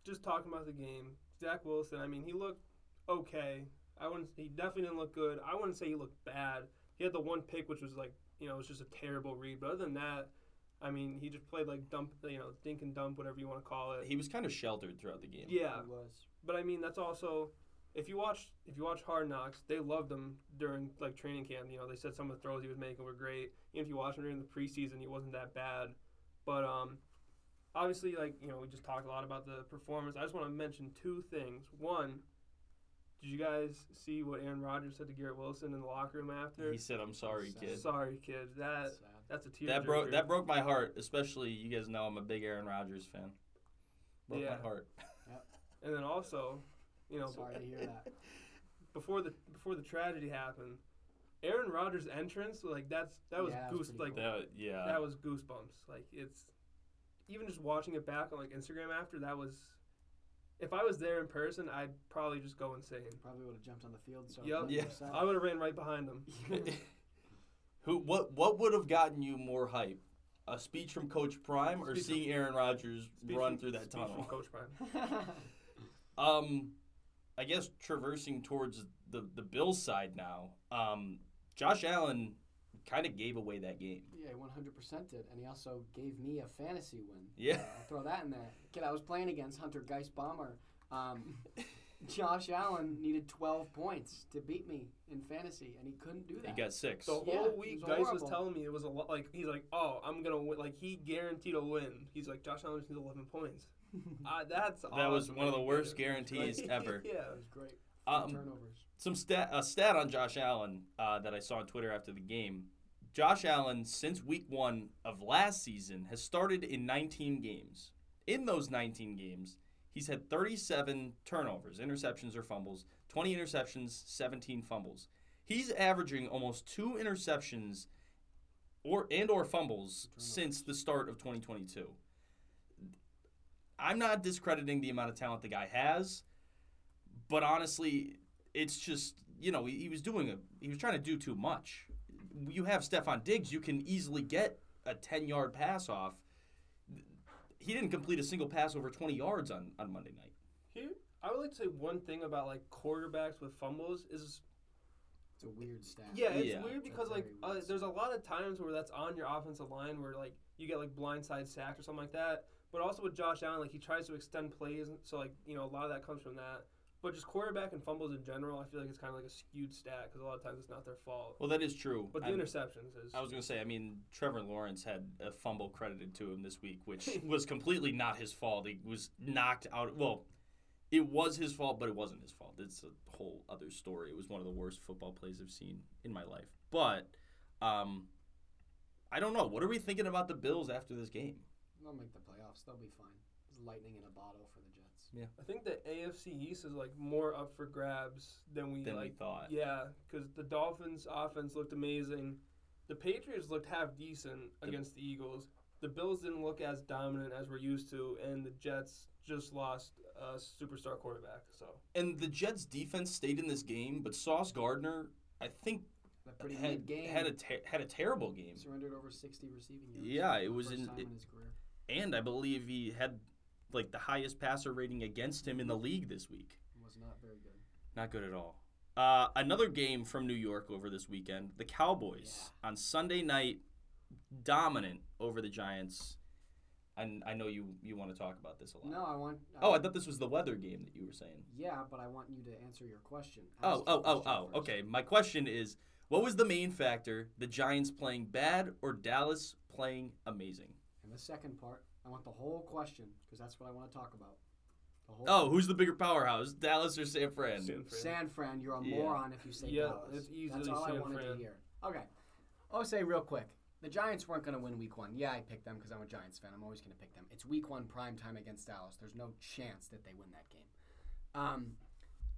just talk about the game. Zach Wilson. I mean, he looked okay. I wouldn't. He definitely didn't look good. I wouldn't say he looked bad. He had the one pick, which was like you know, it was just a terrible read. But other than that, I mean, he just played like dump, you know, dink and dump, whatever you want to call it. He was kind of sheltered throughout the game. Yeah, He was. but I mean, that's also if you watch if you watch Hard Knocks, they loved him during like training camp. You know, they said some of the throws he was making were great. Even if you watch him during the preseason, he wasn't that bad. But um, obviously, like you know, we just talked a lot about the performance. I just want to mention two things. One, did you guys see what Aaron Rodgers said to Garrett Wilson in the locker room after? He said, "I'm sorry, Sad. kid." Sorry, kid. That Sad. that's a tear. That broke that broke my heart. Especially you guys know I'm a big Aaron Rodgers fan. Broke Yeah. my heart. [laughs] And then also, you know, Sorry to hear that. [laughs] before the before the tragedy happened, Aaron Rodgers' entrance, like that's that was Yeah, that was goose like cool. That, yeah. that was goosebumps. Like it's even just watching it back on like Instagram after that was. If I was there in person, I'd probably just go insane. Probably would have jumped on the field. So Yup. Yeah. I would have ran right behind them. [laughs] Who? What? What would have gotten you more hype? A speech from Coach Prime or Speech from- seeing Aaron Rodgers run from- through that speech from tunnel? Coach Prime. [laughs] Um, I guess traversing towards the the Bills side now. Um, Josh Allen kind of gave away that game. yeah, he 100% did, and he also gave me a fantasy win. Yeah. Uh, I'll throw that in there. Kid, I was playing against Hunter Geist Bomber. Um, [laughs] Josh Allen needed 12 points to beat me in fantasy, and he couldn't do that. He got six. The whole Yeah, it week, was Dice was telling me it was a lot. Like he's like, "Oh, I'm gonna win." Like he guaranteed a win. He's like, "Josh Allen just needs 11 points." [laughs] uh, that's That was one of the worst did guarantees [laughs] ever. yeah. That was great. Um, turnovers. Some stat a stat on Josh Allen uh, that I saw on Twitter after the game. Josh Allen, since week one of last season, has started in 19 games. In those 19 games, he's had 37 turnovers, interceptions or fumbles, 20 interceptions, 17 fumbles. He's averaging almost two interceptions or and or fumbles Turnovers. since the start of 2022. I'm not discrediting the amount of talent the guy has, but honestly, it's just you know he, he was doing a he was trying to do too much. You have Stefon Diggs, you can easily get a 10 yard pass off. He didn't complete a single pass over 20 yards on, on Monday night. Here, I would like to say one thing about like quarterbacks with fumbles is It's a weird stat. yeah, it's Yeah. weird because like very uh, there's a lot of times where that's on your offensive line where like you get like blindside sacked or something like that. But also with Josh Allen, like he tries to extend plays, so like you know a lot of that comes from that. But just quarterback and fumbles in general, I feel like it's kind of like a skewed stat because a lot of times it's not their fault. Well, that is true. But the I'm- interceptions is I was going to say, I mean, Trevor Lawrence had a fumble credited to him this week, which [laughs] was completely not his fault. He was knocked out. Well, it was his fault, but it wasn't his fault. It's a whole other story. It was one of the worst football plays I've seen in my life. But um, I don't know. What are we thinking about the Bills after this game? They'll make the playoffs. They'll be fine. It's lightning in a bottle for the Jets. I think the AFC East is like more up for grabs than we Than we like. thought. Yeah, because the Dolphins' offense looked amazing. the Patriots looked half decent against the Eagles. The Bills didn't look as dominant as we're used to, and the Jets just lost a superstar quarterback. So And the Jets defense stayed in this game, but Sauce Gardner, I think, A pretty had good game. had a ter- had a terrible game. surrendered over 60 receiving yards. Yeah, it was in- it- in his career. And I believe he had like the highest passer rating against him in the league this week. Was not very good. Not good at all. Uh, another game from New York over this weekend. The Cowboys on Sunday night, dominant over the Giants. And I know you you want to talk about this a lot. No, I want. Oh, I thought this was the weather game that you were saying. Yeah, but I want you to answer your question. Oh, oh, your oh, question oh. first. Okay. My question is, what was the main factor? The Giants playing bad or Dallas playing amazing? And the second part, I want the whole question because that's what I want to talk about. The whole Oh, who's the bigger powerhouse, Dallas or San Fran? San Fran. San Fran, you're a Yeah. moron if you say Yeah, Dallas. it's easily That's all I San wanted to Fran. hear. Okay. I'll say real quick. The Giants weren't going to win week one. Yeah, I picked them because I'm a Giants fan. I'm always going to pick them. It's week one prime time against Dallas. There's no chance that they win that game. Um,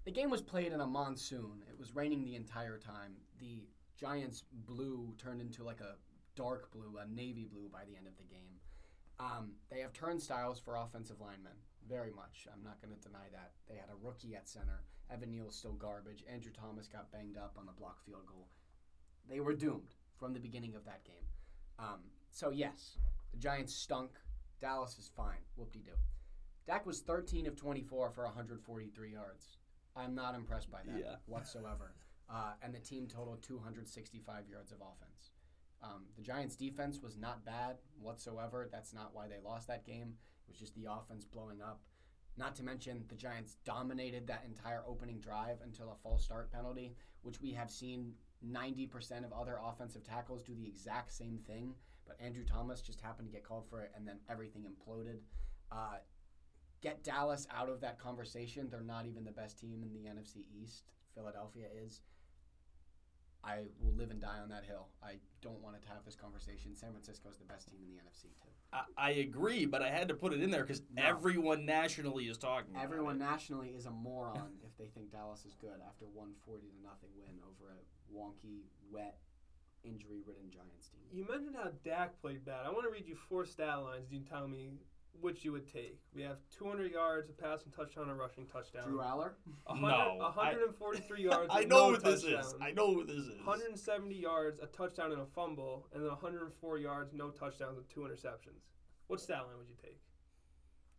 the game was played in a monsoon. It was raining the entire time. The Giants' blue turned into like a dark blue, a navy blue by the end of the game. Um, they have turnstiles for offensive linemen, very much. I'm not going to deny that. They had a rookie at center. Evan Neal's still garbage. Andrew Thomas got banged up on the block field goal. They were doomed from the beginning of that game. Um, so, yes, the Giants stunk. Dallas is fine. Whoop de doo. Dak was 13 of 24 for 143 yards. I'm not impressed by that Yeah. whatsoever. Uh, and the team totaled 265 yards of offense. Um, the Giants' defense was not bad whatsoever. That's not why they lost that game. It was just the offense blowing up. Not to mention, the Giants dominated that entire opening drive until a false start penalty, which we have seen 90% of other offensive tackles do the exact same thing. But Andrew Thomas just happened to get called for it, and then everything imploded. Uh, get Dallas out of that conversation. They're not even the best team in the NFC East. Philadelphia is. I will live and die on that hill. I don't want to have this conversation. San Francisco is the best team in the NFC too. I, I agree, but I had to put it in there because No. everyone nationally is talking. about Everyone it. nationally is a moron if they think Dallas is good after one forty to nothing win over a wonky, wet, injury-ridden Giants team. You mentioned how Dak played bad. I want to read you four stat lines. Do you can tell me which you would take. We have 200 yards, a passing touchdown, a rushing touchdown. Drew Allar, A No, hundred- I- 143 [laughs] yards. I know no what this is. I know what this is. 170 yards, a touchdown, and a fumble, and then 104 yards, no touchdowns, and two interceptions. What stat line would you take?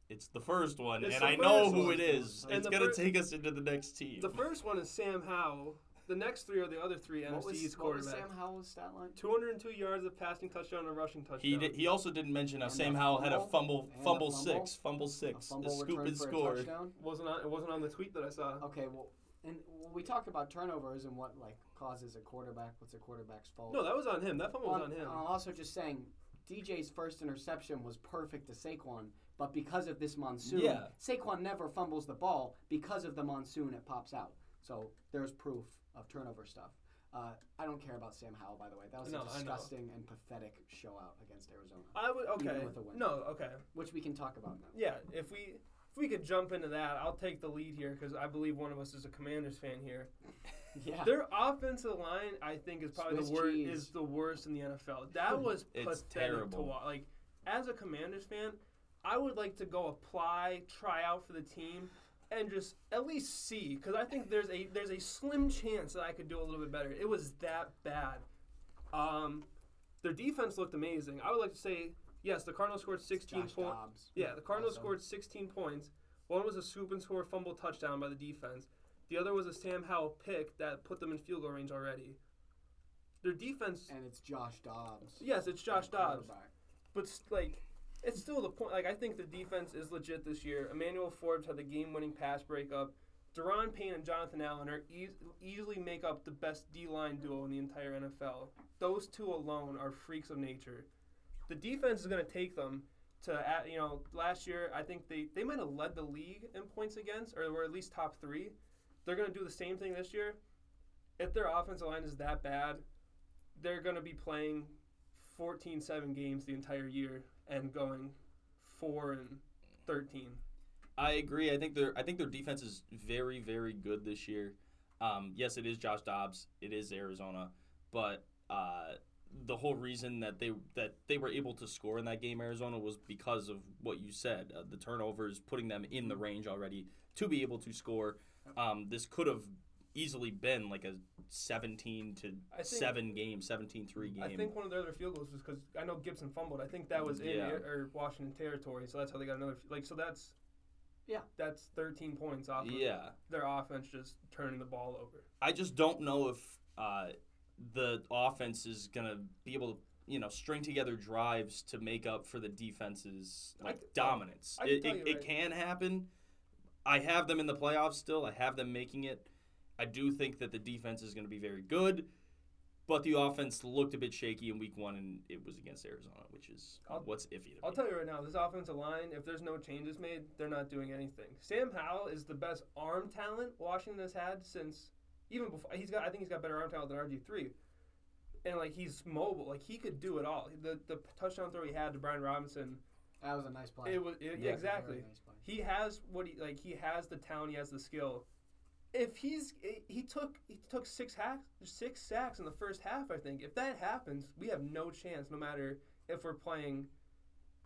It's the first one, It's and I know who one. it is. And it's gonna fir- take us into the next team. The first one is Sam Howell. The next three are the other three what was, NFC what was quarterbacks. Sam Howell's stat line? 202 yards of passing touchdown and a rushing touchdown. he did, he also didn't mention how And Sam Howell had a fumble? fumble, a fumble, fumble? six, fumble six, a fumble scoop return and score. wasn't on. It wasn't on the tweet that I saw. Okay, well, and well, we talk about turnovers and what like causes a quarterback. What's a quarterback's fault? No, that was on him. That fumble was On- on him. I'm also just saying, DJ's first interception was perfect to Saquon, but because of this monsoon, Yeah. Saquon never fumbles the ball because of the monsoon. It pops out. So there's proof of turnover stuff. Uh, I don't care about Sam Howell, by the way. That was No, a I know. disgusting and pathetic show out against Arizona, I would okay. Even with a win. No, okay. which we can talk about now. Yeah, if we if we could jump into that, I'll take the lead here because I believe one of us is a Commanders fan here. [laughs] Yeah. Their offensive line, I think, is probably Swiss the worst. cheese. Is the worst in the NFL. That [laughs] was It's pathetic to terrible. watch. Like as a Commanders fan, I would like to go apply, try out for the team, and just at least see because I think there's a there's a slim chance that I could do a little bit better. It was that bad. Um, their defense looked amazing. I would like to say yes. The Cardinals scored 16 points. Yeah, the Cardinals Also. scored 16 points. One was a scoop and score fumble touchdown by the defense. The other was a Sam Howell pick that put them in field goal range already. Their defense, And it's Josh Dobbs. yes, it's Josh Dobbs, but like, it's still the point. Like, I think the defense is legit this year. Emmanuel Forbes had the game-winning pass breakup. Daron Payne and Jonathan Allen are eas easily make up the best D-line duo in the entire NFL. Those two alone are freaks of nature. The defense is going to take them to you know last year I think they they might have led the league in points against or were at least top three. They're going to do the same thing this year. If their offensive line is that bad, they're going to be playing 14-7 games the entire year and going four and 13. I agree. I think their I think their defense is very very good this year. Um, yes, it is Josh Dobbs. It is Arizona, but uh, the whole reason that they that they were able to score in that game, Arizona, was because of what you said. Uh, the turnovers, putting them in the range already to be able to score. Um, this could have easily been like a 17 to think- 7 game, 17-3 game. I think one of their other field goals was because I know Gibson fumbled. I think that was in Yeah. Air- or Washington territory, so that's how they got another. Like so that's Yeah. that's 13 points off of yeah. their offense just turning the ball over. I just don't know if uh, the offense is gonna be able to, you know, string together drives to make up for the defense's like c- dominance. I can it it, you it can happen. I have them in the playoffs still. I have them making it. I do think that the defense is going to be very good, but the offense looked a bit shaky in week one, and it was against Arizona, which is I'll- what's iffy to I'll me. tell you right now, this offensive line, if there's no changes made, they're not doing anything. Sam Howell is the best arm talent Washington has had since even before he's got. I think he's got better arm talent than RG three, and like he's mobile, like he could do it all. The the touchdown throw he had to Brian Robinson, That was a nice play. it was it, Yeah. exactly. Nice play. He has what he like. He has the talent. He has the skill. If he's he took he took six hacks six sacks in the first half. I think if that happens, we have no chance. No matter if we're playing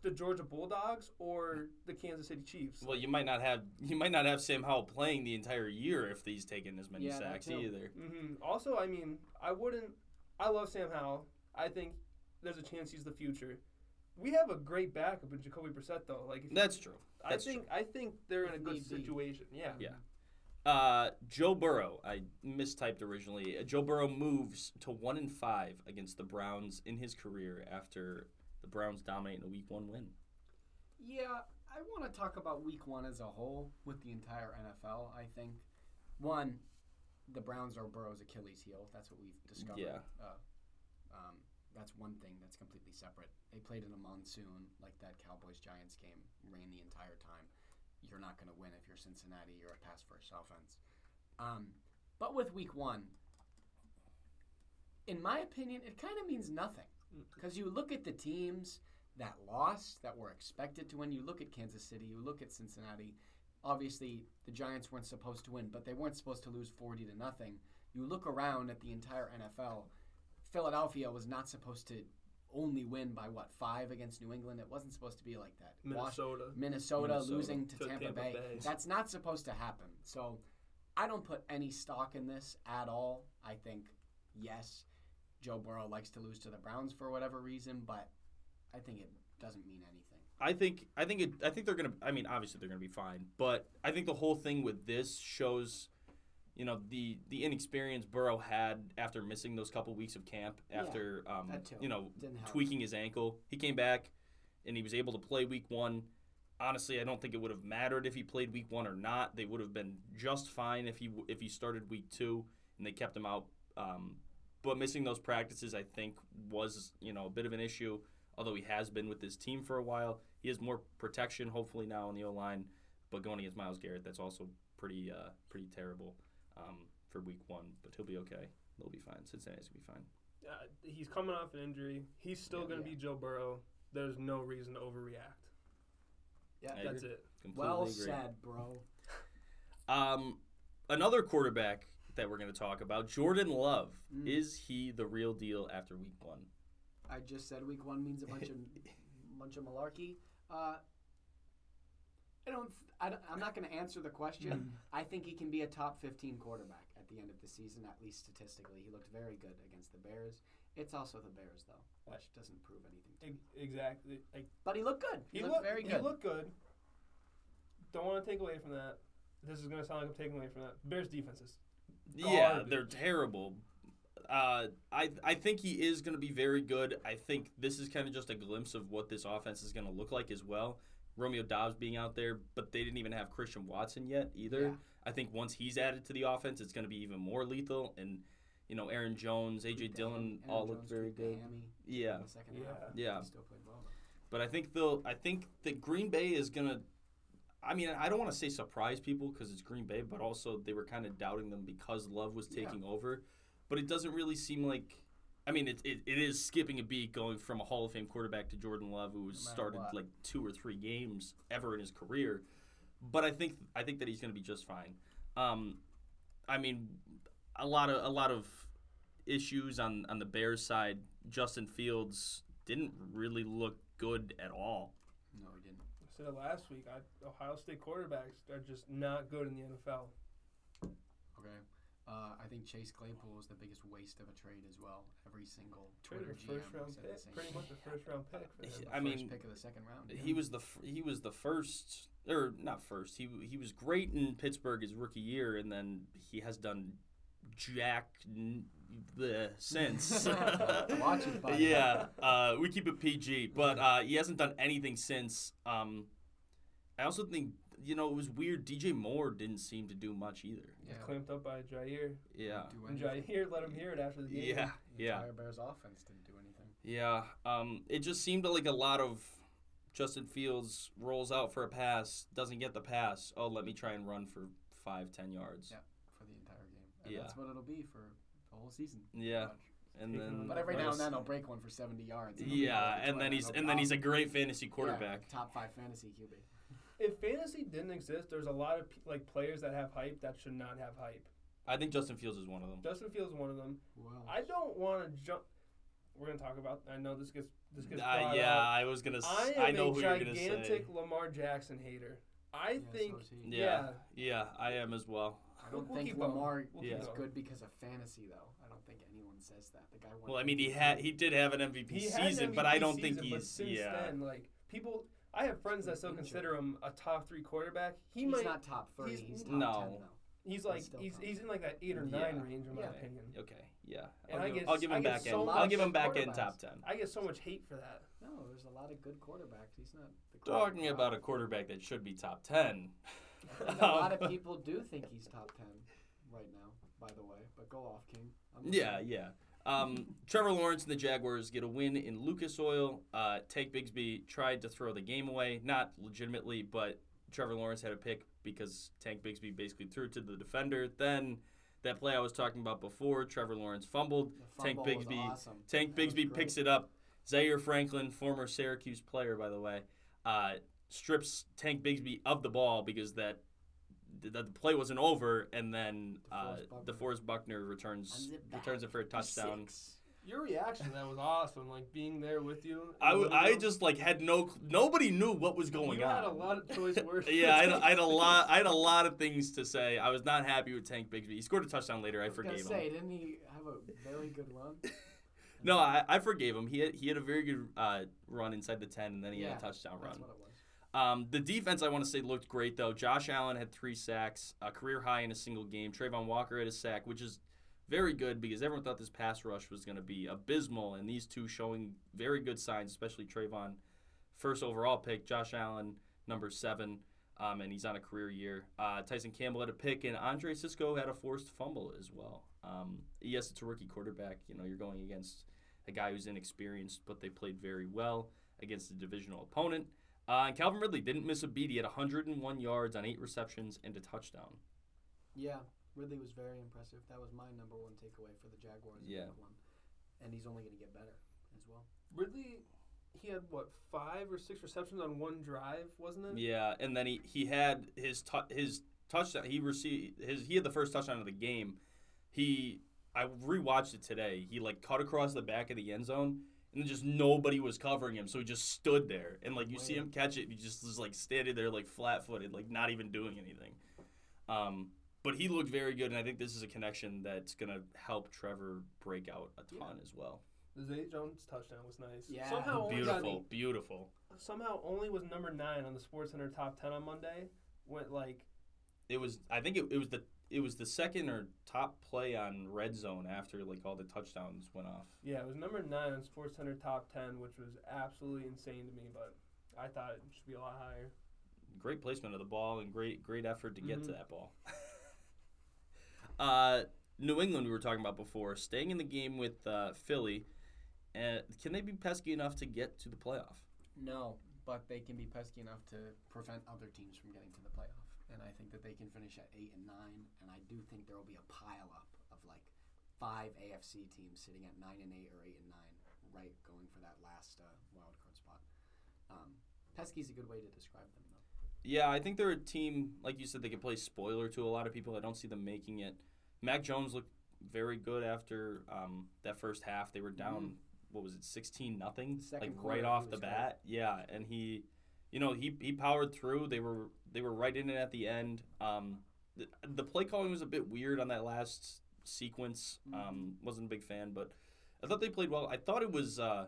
the Georgia Bulldogs or the Kansas City Chiefs. Well, you might not have you might not have Sam Howell playing the entire year if he's taking as many Yeah, sacks too. either. hmm Also, I mean, I wouldn't. I love Sam Howell. I think there's a chance he's the future. We have a great backup in Jacoby Brissett, though. Like, if That's true. I That's think I think they're in a good need be. situation. Yeah. Yeah. Uh, Joe Burrow, I mistyped originally. Uh, Joe Burrow moves to one and five against the Browns in his career after the Browns dominate in a Week One win. Yeah, I want to talk about week one as a whole with the entire NFL. I think, one, the Browns are Burrow's Achilles heel. That's what we've discovered. Yeah. Uh, um, that's one thing that's completely separate. They played in a monsoon, like that Cowboys Giants game, rain the entire time. You're not going to win if you're Cincinnati. You're a pass first offense. Um, but with week one, in my opinion, it kind of means nothing. Because you look at the teams that lost, that were expected to win. You look at Kansas City, you look at Cincinnati. Obviously, the Giants weren't supposed to win, but they weren't supposed to lose 40 to nothing. You look around at the entire NFL, Philadelphia was not supposed to only win by what, five against New England? It wasn't supposed to be like that. Wash- Minnesota. Minnesota, Minnesota. losing to, To Tampa, Tampa Bay. Bay. That's not supposed to happen. So I don't put any stock in this at all. I think, yes, Joe Burrow likes to lose to the Browns for whatever reason, but I think it doesn't mean anything. I think I think it I think they're gonna I mean obviously they're gonna be fine, but I think the whole thing with this shows you know the the inexperience Burrow had after missing those couple weeks of camp Yeah, after um, you know tweaking his ankle. He came back and he was able to play week 1. Honestly, I don't think it would have mattered if he played week 1 or not. They would have been just fine if he if he started week 2 and they kept him out um, but missing those practices I think was, you know, a bit of an issue although he has been with this team for a while. He has more protection, hopefully now on the O line. But going against Myles Garrett, that's also pretty uh, pretty terrible um, for Week One. But he'll be okay. They'll be fine. Cincinnati's gonna be fine. Uh, he's coming off an injury. He's still Yeah. going to Yeah. be Joe Burrow. There's no reason to overreact. Yeah. I That's agree. it. Completely Well agree. said, bro. [laughs] Um, another quarterback that we're gonna talk about, Jordan Love. Mm. Is he the real deal after Week One? I just said week one means a bunch of [laughs] bunch of malarkey. Uh, I don't. I don't I'm not going to answer the question. I think he can be a top 15 quarterback at the end of the season, at least statistically. He looked very good against the Bears. It's also the Bears, though, which doesn't prove anything. To me. Exactly. Like But he looked good. He, he looked looked very good. He looked good. Don't want to take away from that. This is going to sound like I'm taking away from that. Bears defenses. Yeah, Garbage. they're terrible. Uh, I I think he is going to be very good. I think this is kind of just a glimpse of what this offense is going to look like as well. Romeo Doubs being out there, but they didn't even have Christian Watson yet either. Yeah. I think once he's added to the offense, it's going to be even more lethal. And you know, Aaron Jones, AJ Tweaked Dillon, ham- all Aaron look very good. hammy Yeah, in the second Yeah. half. Yeah. Still well. but I think they'll. I think that Green Bay is going to. I mean, I don't want to say surprise people because it's Green Bay, but also they were kind of doubting them because Love was Yeah. taking over. But it doesn't really seem like. I mean, it, it, it is skipping a beat going from a Hall of Fame quarterback to Jordan Love, who No started what. like two or three games ever in his career. But I think I think that he's going to be just fine. Um, I mean, a lot of a lot of issues on on the Bears side. Justin Fields didn't really look good at all. No, he didn't. I said it last week. I, Ohio State quarterbacks are just not good in the NFL. Okay. Uh, I think Chase Claypool is the biggest waste of a trade as well. Every single Twitter a GM first round said the pick, same pretty much a first round pick for [laughs] him. I First mean, pick of the second round. yeah. He was the f- he was the first or not first. He he was great in Pittsburgh his rookie year, and then he has done jack n- the since. [laughs] Watch it, buddy. yeah, uh, we keep it PG, but uh, he hasn't done anything since. Um, I also think you know it was weird. DJ Moore didn't seem to do much either. Yeah. Clamped up by Jair. Yeah, Do And anything. Jair [laughs] let him hear it after the game. yeah, The yeah. entire Bears offense didn't do anything. Yeah, um, it just seemed like a lot of Justin Fields rolls out for a pass, doesn't get the pass. Oh, let me try and run for five, ten yards. Yeah. for the entire game. And Yeah. that's what it'll be for the whole season. Yeah, and then But every now and then nice. he'll break one for 70 yards. and Yeah, and then he's and then he's a great fantasy Yeah, quarterback. top five fantasy QB. If fantasy didn't exist, there's a lot of like players that have hype that should not have hype. I think Justin Fields is one of them. Justin Fields is one of them. Well, I don't want to jump. We're gonna talk about. I know this gets this gets. Uh, brought yeah, up. I was gonna. s- I I am know a who you're gonna say. gigantic Lamar Jackson hater. I yeah, think so is he. Yeah, yeah, I am as well. I don't We'll think keep. Lamar We'll keep is good because of fantasy, though. I don't think anyone says that. The guy won. Well, I mean, he had he did have an MVP he had an season, but I don't think season, but he's since yeah. then, like people. I have friends that still Injured. consider him a top three quarterback. He He's might. not top three. he's- He's, top No. 10, though. he's like still he's he's in like that eight or Yeah. nine range in my Yeah. opinion. Okay, yeah. And I'll, I give, get- I'll give him get back so in. I'll give him back in top ten. I get so much hate for that. No, there's a lot of good quarterbacks. He's not. The Talking about a quarterback that should be top ten. A lot of [laughs] people do think he's top ten right now. By the way, but go off, King. I'm Yeah, listening. yeah. Um, Trevor Lawrence and the Jaguars get a win in Lucas Oil. Uh, Tank Bigsby tried to throw the game away, not legitimately, but Trevor Lawrence had a pick because Tank Bigsby basically threw it to the defender. Then that play I was talking about before, Trevor Lawrence fumbled. Tank Bigsby, awesome. Tank That Bigsby picks it up. Zaire Franklin, former Syracuse player, by the way, uh, strips Tank Bigsby of the ball because that the, the play wasn't over, and then uh, DeForest Buckner. Buckner returns it returns it for a touchdown. six. Your reaction to that was awesome. Like being there with you. in I, the w- living I just like had no cl- nobody knew what was going you on. had a lot of choice [laughs] words. yeah, I had, I had a lot. [laughs] I had a lot of things to say. I was not happy with Tank Bigsby. He scored a touchdown later. I I was gonna forgave say, him. didn't he have a very good run? [laughs] No, I, I forgave him. He had, he had a very good uh, run inside the ten, and then he yeah, had a touchdown that's run. Um, the defense, I want to say, looked great though. Josh Allen had three sacks, a career high in a single game. Travon Walker had a sack, which is very good because everyone thought this pass rush was going to be abysmal, and these two showing very good signs, especially Travon, first overall pick. Josh Allen, number seven, um, and he's on a career year. Uh, Tyson Campbell had a pick, and Andre Cisco had a forced fumble as well. Um, yes, it's a rookie quarterback. You know, you're going against a guy who's inexperienced, but they played very well against a divisional opponent. Uh, and Calvin Ridley didn't miss a beat. He had 101 yards on eight receptions and a touchdown. Yeah, Ridley was very impressive. That was my number one takeaway for the Jaguars. Yeah. one. and he's only going to get better as well. Ridley, he had what five or six receptions on one drive, wasn't it? Yeah, and then he, he had his tou- his touchdown. He received his he had the first touchdown of the game. He I rewatched it today. He like cut across the back of the end zone, and just nobody was covering him, so he just stood there. And like you see him catch it, he just was like standing there like flat footed, like not even doing anything. Um, but he looked very good, and I think this is a connection that's gonna help Trevor break out a ton as well. The Zay Jones touchdown was nice. Yeah. Somehow only got Beautiful, beautiful. somehow only was number nine on the Sports Center top ten on Monday. Went like It was. I think it, it was the. It was the second or top play on red zone after like all the touchdowns went off. yeah, it was number nine on Sports Center top ten, which was absolutely insane to me. But I thought it should be a lot higher. Great placement of the ball and great great effort to get to Mhm. that ball. [laughs] uh, New England, we were talking about before, staying in the game with uh, Philly. Uh, can they be pesky enough to get to the playoff? No, but they can be pesky enough to prevent other teams from getting to the playoff. And I think that they can finish at eight and nine. And I do think there will be a pile up of like five AFC teams sitting at nine and eight or eight and nine, right, going for that last uh, wild card spot. Um, pesky is a good way to describe them, though. Yeah, I think they're a team like you said. They could play spoiler to a lot of people. I don't see them making it. Mac Jones looked very good after um, that first half. They were down what was it, sixteen nothing, like right off the bat. Yeah, and he, you know, he he powered through. They were they were right in it at the end. Um, the, the play calling was a bit weird on that last sequence. Mm-hmm. Um, wasn't a big fan, but I thought they played well. I thought it was uh,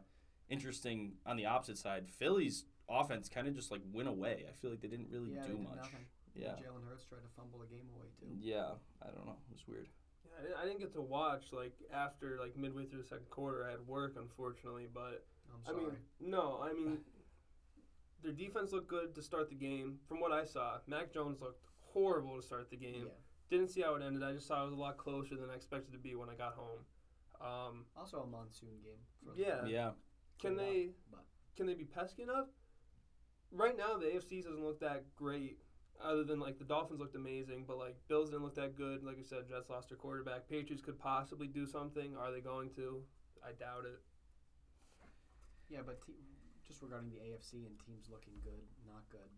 interesting on the opposite side. Philly's offense kind of just like went away. I feel like they didn't really yeah, they do did much. nothing. Yeah, Jalen Hurts tried to fumble the game away too. yeah. I don't know. It was weird. Yeah, I didn't- get to watch like after like midway through the second quarter. I had work, unfortunately, but I'm I mean, no, I mean, their defense looked good to start the game. From what I saw, Mac Jones looked horrible to start the game. yeah. Didn't see how it ended. I just saw it was a lot closer than I expected to be when I got home. Um, Also a monsoon game. For Yeah. Yeah. can For a they but- can they be pesky enough? Right now, the AFC doesn't look that great. Other than like the Dolphins looked amazing, but like Bills didn't look that good. Like I said, Jets lost their quarterback. Patriots could possibly do something. Are they going to? I doubt it. Yeah, but te- just regarding the AFC and teams looking good, not good.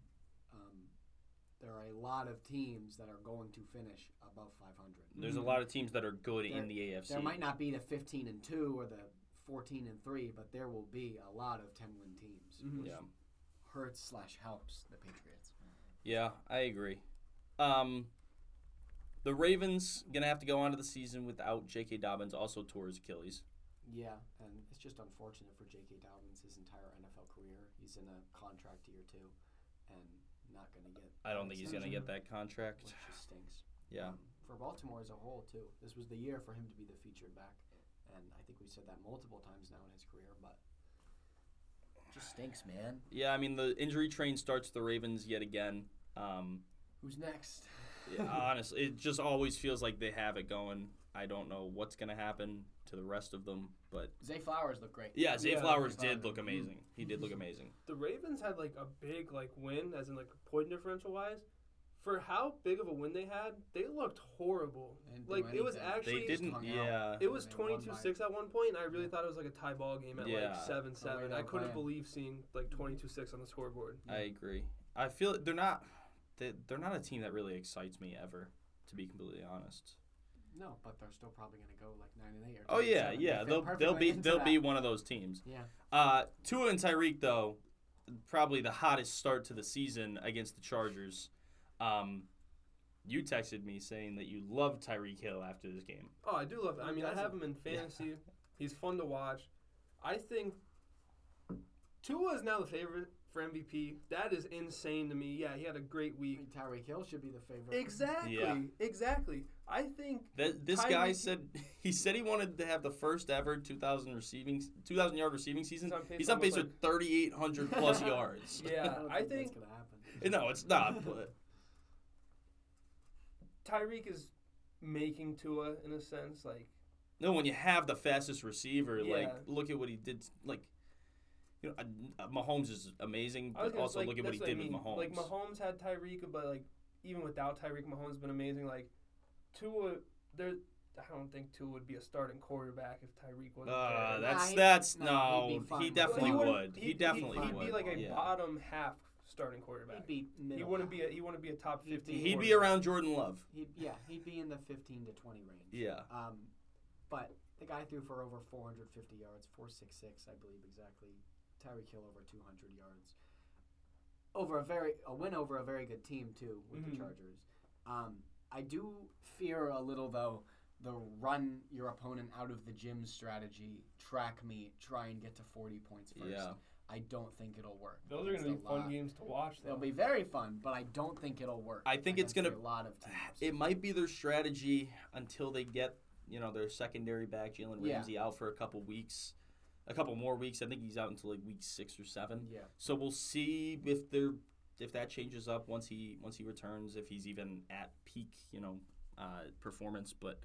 Um, there are a lot of teams that are going to finish above 500. There's a lot of teams that are good in the AFC. There might not be the 15 and two or the 14 and three, but there will be a lot of 10 win teams. Mhm. which Yeah. hurts slash helps the Patriots. Yeah, I agree. Um, the Ravens gonna have to go on to the season without J.K. Dobbins, also tore his Achilles. Yeah, and it's just unfortunate for J.K. Dobbins his entire NFL career. He's in a contract year two, and not going to get. I don't think he's gonna get that contract. Which just stinks. Yeah, Um, for Baltimore as a whole, too. This was the year for him to be the featured back, and I think we've said that multiple times now in his career, but just stinks, man. yeah. I mean, the injury train starts the Ravens yet again. Um, Who's next? yeah, honestly, it just always feels like they have it going. I don't know what's gonna happen to the rest of them, but Zay Flowers looked great. yeah, Zay Yeah, Flowers Zay did Flowers. look amazing. He did look amazing. The Ravens had like a big like win, as in like point differential wise. For how big of a win they had, they looked horrible. They didn't do Like it was anything. actually They didn't. hung out. Yeah, It was They won 22 by- 6 at one point, and I really Yeah. thought it was like a tie ball game at Yeah. like 7 7. they I were couldn't playing. believe seeing like 22 6 on the scoreboard. I agree. I feel they're not. They, they're not a team that really excites me ever, to be completely honest. No, but they're still probably going to go like 9 and 8 or Oh 10 and yeah, 7. yeah. They fit They'll they'll be they'll that. be one of those teams. Yeah. Uh, Tua and Tyreek though, probably the hottest start to the season against the Chargers. Um, you texted me saying that you love Tyreek Hill after this game. Oh, I do love it. I mean, I have him in fantasy. [laughs] He's fun to watch. I think Tua is now the favorite for MVP. That is insane to me. Yeah, he had a great I week. mean, Tyreek Hill should be the favorite. Exactly. Yeah. Exactly. I think That this guy Tyreek- said [laughs] he said he wanted to have the first ever 2,000 receiving 2,000 yard receiving season. He's on pace He's on pace almost for 3,800 plus [laughs] yards. Yeah, don't I that's think going to happen. No, it's not. [laughs] But Tyreek is making Tua in a sense. Like no, when you have the fastest receiver, like look at what he did. Like, you know, uh, uh, Mahomes is amazing, but gonna also like, look at what he that's did I mean. with Mahomes. Like Mahomes had Tyreek, but like even without Tyreek, Mahomes has been amazing. Like Tua, there. I don't think Tua would be a starting quarterback if Tyreek wasn't Uh, there. that's that's no, no. he'd be fine He definitely that. would. He, He'd, definitely he'd, would. be like a yeah. bottom half starting quarterback. He'd be middle. He wouldn't be a he wouldn't be a top He'd fifteen. be- He'd be around Jordan Love. He'd, yeah, he'd be in the 15 to 20 range. Yeah. Um, but the guy threw for over 450 yards, 466, I believe exactly. Tyreek Hill over 200 yards. Over a very a win over a very good team too with Mhm. the Chargers. Um, I do fear a little though the run your opponent out of the gym strategy, track me, try and get to 40 points first. Yeah. I don't think it'll work. Those are going to a be fun games to watch. Though. They'll be very fun, but I don't think it'll work. I think it's gonna- a lot of teams. It might be their strategy until they get you know their secondary back, Jalen Yeah. Ramsey, out for a couple weeks, a couple more weeks. I think he's out until like week six or seven. yeah. So we'll see if they're if that changes up once he once he returns, if he's even at peak, you know, uh, performance. But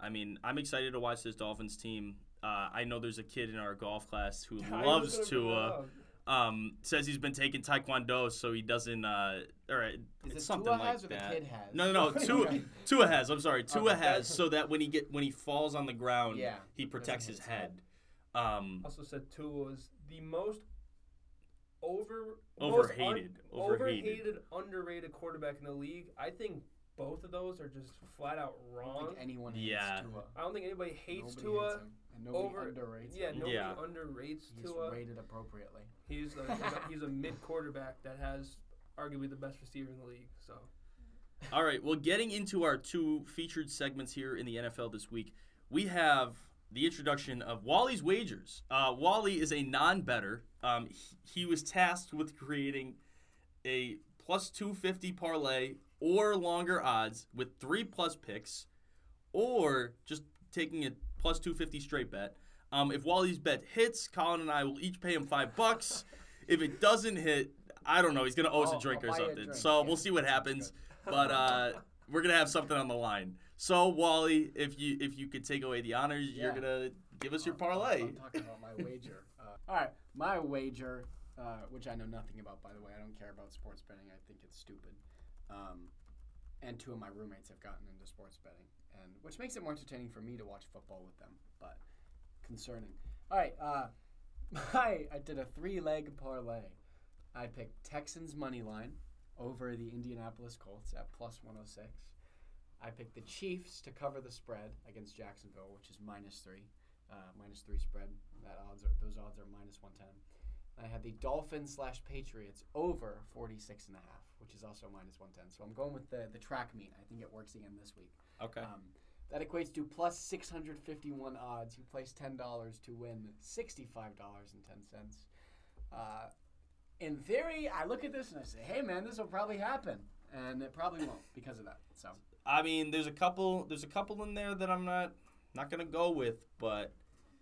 I mean, I'm excited to watch this Dolphins team. Uh, I know there's a kid in our golf class who [laughs] I loves Tua. Um, says he's been taking Taekwondo, so he doesn't. Uh, or it's it something Tua like that. the kid has? No, no, no. [laughs] Tua, Tua has. I'm sorry. Tua Okay. has so that when he get when he falls on the ground, Yeah, he protects his his head. head. Um, Also said Tua was the most over Overhated. most un- Overhated. overhated, underrated quarterback in the league. I think both of those are just flat out I don't wrong. think anyone Yeah. hates Tua. I don't think anybody hates Nobody Tua. hates him, and nobody over- underrates Yeah, him. nobody Yeah. underrates He's Tua. rated appropriately. He's a, he's a mid quarterback that has arguably the best receiver in the league. So All right. Well, getting into our two featured segments here in the NFL this week, we have the introduction of Wally's Wagers. Uh, Wally is a non-better. Um, he, he was tasked with creating a plus 250 parlay or longer odds with three plus picks, or just taking a plus 250 straight bet. Um, if Wally's bet hits, Collin and I will each pay him five bucks. [laughs] if it doesn't hit, I don't know. He's gonna owe us Oh, a drink or buy you a something. drink. So Yeah, we'll see what happens. But uh, we're gonna have something on the line. So Wally, if you if you could take away the honors, you're gonna give us your parlay. I'm talking about my wager. [laughs] Uh, all right, my wager, uh, which I know nothing about, by the way. I don't care about sports betting. I think it's stupid. Um, and two of my roommates have gotten into sports betting, and which makes it more entertaining for me to watch football with them, but concerning. All right, uh, [laughs] my I did a three-leg parlay. I picked Texans money line over the Indianapolis Colts at plus 106. I picked the Chiefs to cover the spread against Jacksonville, which is minus three, uh, minus three spread. That odds are those odds are minus 110. I had the Dolphins slash Patriots over 46 and a half, which is also minus 110. So I'm going with the the track meet. I think it works again this week. Okay. Um, that equates to plus 651 odds. You place $10 to win $65.10. Uh, in theory, I look at this and I say, hey, man, this will probably happen. And it probably won't because of that. So, I mean, there's a couple there's a couple in there that I'm not not gonna go with, but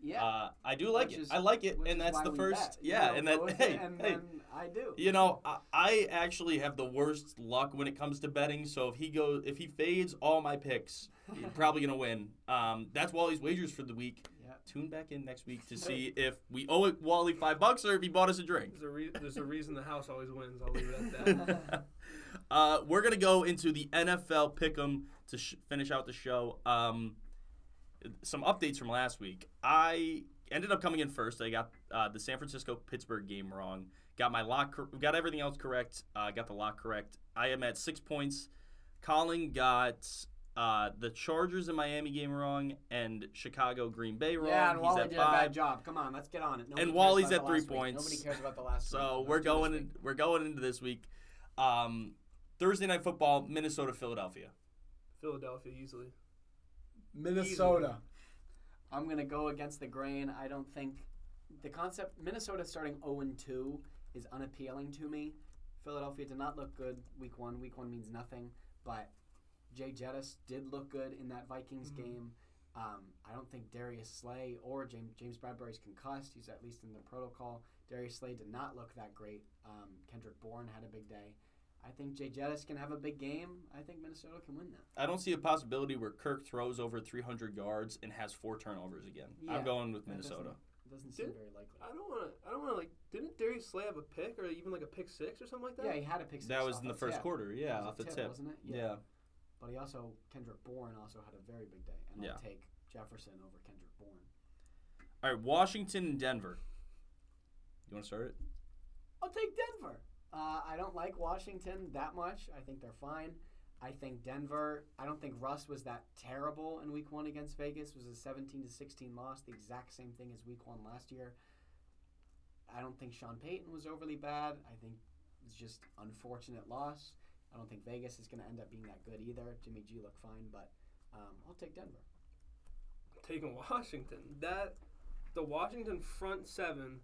yeah. uh, I do like Which it. is- I like it, and that's the first. bet. Yeah, don't and go that with [laughs] hey and hey. then I do. You know, I, I actually have the worst luck when it comes to betting. So if he goes, if he fades all my picks, [laughs] he's probably gonna win. Um, that's Wally's wagers for the week. Yeah. Tune back in next week to [laughs] see if we owe it Wally five bucks or if he bought us a drink. there's a re- there's a reason the house always wins. I'll leave it at that. Uh, we're gonna go into the NFL pick'em to sh- finish out the show. Um, some updates from last week. I ended up coming in first. I got uh, the San Francisco Pittsburgh game wrong. Got my lock. Cor- got everything else correct. Uh, got the lock correct. I am at six points. Collin got uh, the Chargers and Miami game wrong, and Chicago Green Bay wrong. Yeah, and He's Wally at did a bad job. Come on, let's get on it. Nobody And Wally's at three week. points. Nobody cares about the last. So we're going. In, we're going into this week. Um, Thursday night football, Minnesota, Philadelphia. Philadelphia easily. Minnesota. I'm gonna go against the grain. I don't think the concept Minnesota starting 0 and 2 is unappealing to me. Philadelphia did not look good week one. Week one means nothing, but Jay Jettis did look good in that Vikings Mhm. game. Um, I don't think Darius Slay or James James Bradberry's concussed. He's at least in the protocol. Darius Slay did not look that great. Um, Kendrick Bourne had a big day. I think Jay Jettis can have a big game. I think Minnesota can win that. I don't see a possibility where Kirk throws over 300 yards and has four turnovers again. Yeah, I'm going with that Minnesota. It doesn't seem Did- very likely. I don't want to. I don't want to like. Didn't Darius Slay have a pick or even like a pick six or something like that? Yeah, he had a pick. six That was in the first tip. quarter. Yeah, off the tip, tip. wasn't it? Yeah. But he also Kendrick Bourne also had a very big day, and Yeah. I'll take Jefferson over Kendrick Bourne. All right, Washington and Denver. You want to start it? I'll take Denver. Uh, I don't like Washington that much. I think they're fine. I think Denver. I don't think Russ was that terrible in Week One against Vegas. It was a 17 to 16 loss, the exact same thing as Week One last year. I don't think Sean Payton was overly bad. I think it's just unfortunate loss. I don't think Vegas is going to end up being that good either. Jimmy G looked fine, but um, I'll take Denver. taking Washington. That the Washington front seven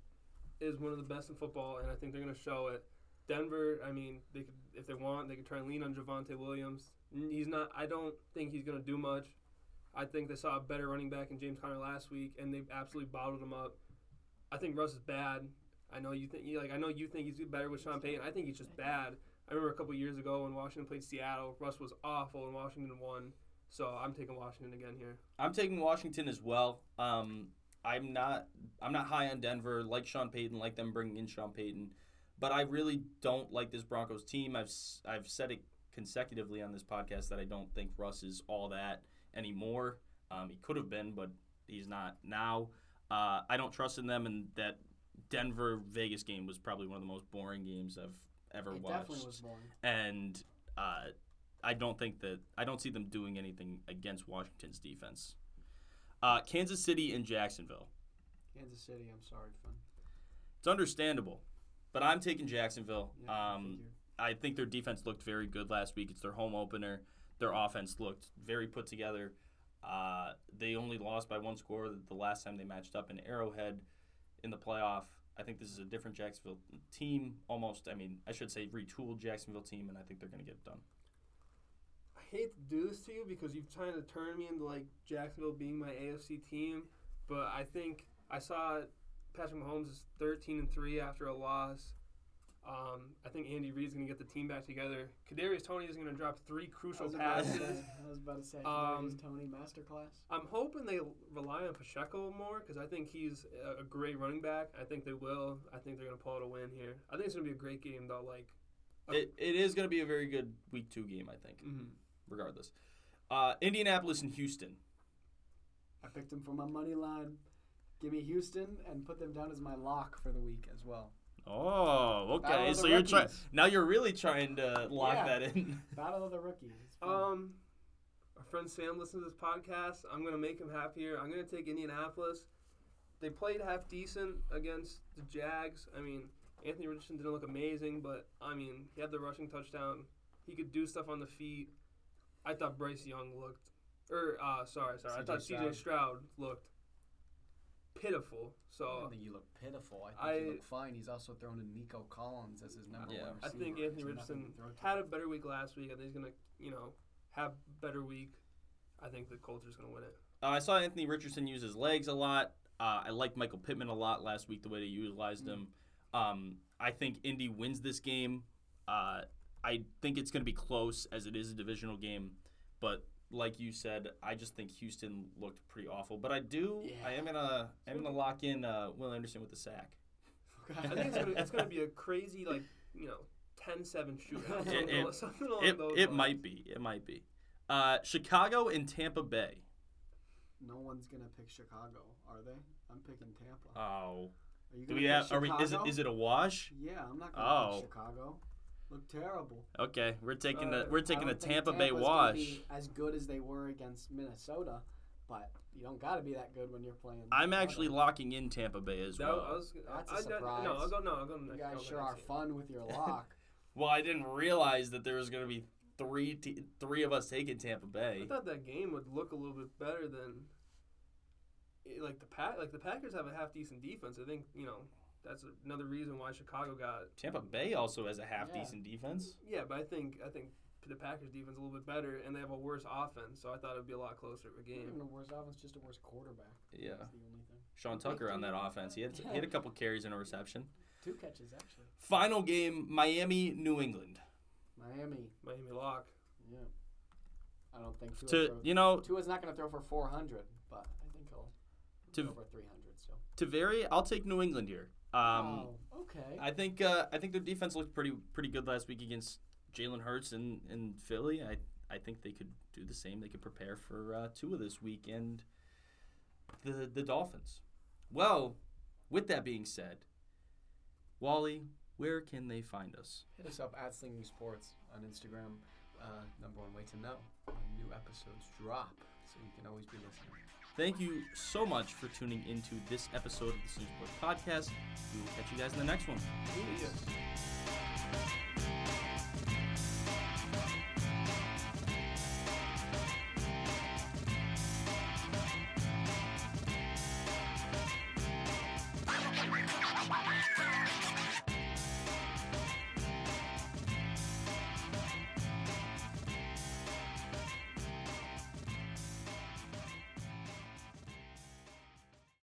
is one of the best in football, and I think they're going to show it. Denver, I mean, they could if they want, they could try and lean on Javonte Williams. He's not. I don't think he's going to do much. I think they saw a better running back in James Conner last week, and they absolutely bottled him up. I think Russ is bad. I know you think like. I know you think he's better with Sean Payton. I think he's just bad. I remember a couple years ago when Washington played Seattle, Russ was awful, and Washington won. So I'm taking Washington again here. I'm taking Washington as well. Um, I'm not. I'm not high on Denver. Like Sean Payton, like them bringing in Sean Payton, but I really don't like this Broncos team. I've I've said it consecutively on this podcast that I don't think Russ is all that anymore. Um, he could have been, but he's not now. Uh, I don't trust in them, and that Denver Vegas game was probably one of the most boring games I've ever it watched. definitely was boring. and uh, I don't think that I don't see them doing anything against Washington's defense. Uh, Kansas City and Jacksonville. Kansas City. I'm sorry, Finn. It's understandable, but I'm taking Jacksonville. Yeah, I um. I think their defense looked very good last week. It's their home opener. Their offense looked very put together. Uh, they only lost by one score the last time they matched up in Arrowhead in the playoff. I think this is a different Jacksonville team. Almost, I mean, I should say retooled Jacksonville team, and I think they're going to get it done. I hate to do this to you because you've trying to turn me into like Jacksonville being my AFC team, but I think I saw Patrick Mahomes is 13 and three after a loss. Um, I think Andy Reid's going to get the team back together. Kadarius Toney is going to drop three crucial was, passes. say, I was about to say, Um, Kadarius Toney masterclass. I'm hoping they rely on Pacheco more because I think he's a- a great running back. I think they will. I think they're going to pull out a win here. I think it's going to be a great game though. Like, It, it is going to be a very good week two game, I think, mhm. regardless. Uh, Indianapolis and Houston. I picked them for my money line. Give me Houston and put them down as my lock for the week as well. Oh, okay. of the So you're trying now. You're really trying to lock Yeah. that in. [laughs] Battle of the rookies. Um, our friend Sam listens to this podcast. I'm gonna make him happier. I'm gonna take Indianapolis. They played half decent against the Jags. I mean, Anthony Richardson didn't look amazing, but I mean, he had the rushing touchdown. He could do stuff on the feet. I thought Bryce Young looked, or uh, sorry, sorry, I thought C.J. Stroud looked pitiful. I So don't think you look pitiful. I think I- you look fine. He's also thrown in Nico Collins as his number Yeah. one I think Anthony so Richardson to throw to. had a better week last week. I think he's gonna, you know, have better week. I think the Colts are gonna win it. Uh, I saw Anthony Richardson use his legs a lot. Uh, I liked Michael Pittman a lot last week, the way they utilized him. Um, I think Indy wins this game. Uh, I think it's going to be close as it is a divisional game. But like you said, I just think Houston looked pretty awful. But I do, I am gonna, I'm gonna lock in uh, Will Anderson with the sack. [laughs] I think it's gonna, it's gonna be a crazy like you know 10-7 shootout. It- Something, it- something along It, those it lines. might be, it might be. Uh, Chicago and Tampa Bay. No one's gonna pick Chicago, are they? I'm picking Tampa. Oh, are you do gonna we pick have? Are we? Is it? Chicago? Is it a wash? Yeah, I'm not gonna Oh. pick Chicago. Look terrible. Okay, we're taking Uh, a we're taking a Tampa Bay wash. be as good as they were against Minnesota, but you don't got to be that good when you're playing. I'm Chicago. actually locking in Tampa Bay as well. I was, That's a I, I, surprise. No, I'll go. No, I'll go You guys I'll sure are fun with your [laughs] lock. Well, I didn't realize that there was going to be three te- three of us taking Tampa Bay. I thought that game would look a little bit better than eh, like the pack. Like the Packers have a half decent defense. I think you know that's another reason why Chicago got. Tampa Bay also has a half Yeah. decent defense. Yeah, but I think I think the Packers defense is a little bit better, and they have a worse offense. So I thought it'd be a lot closer of a Not game. even a worse offense, just a worse quarterback. Yeah, That's the only thing. Sean Tucker on that offense. He had he had a couple carries and a reception. Two catches actually. Final game: Miami, New England. Miami. Miami lock. Yeah. I don't think Tua To throws- you know, Tua's not going to throw for 400, but I think he'll To- go over 300 still. to vary, I'll take New England here. Um, oh, okay. I think uh, I think their defense looked pretty pretty good last week against Jalen Hurts and, and Philly. I I think they could do the same. They could prepare for uh, two of this week and the the Dolphins. Well, with that being said, Wally, where can they find us? Hit us up at Slinging Sports on Instagram. Uh, number one way to know when new episodes drop, so you can always be listening. Thank you so much for tuning into this episode of the Snooze Podcast. We will catch you guys in the next one.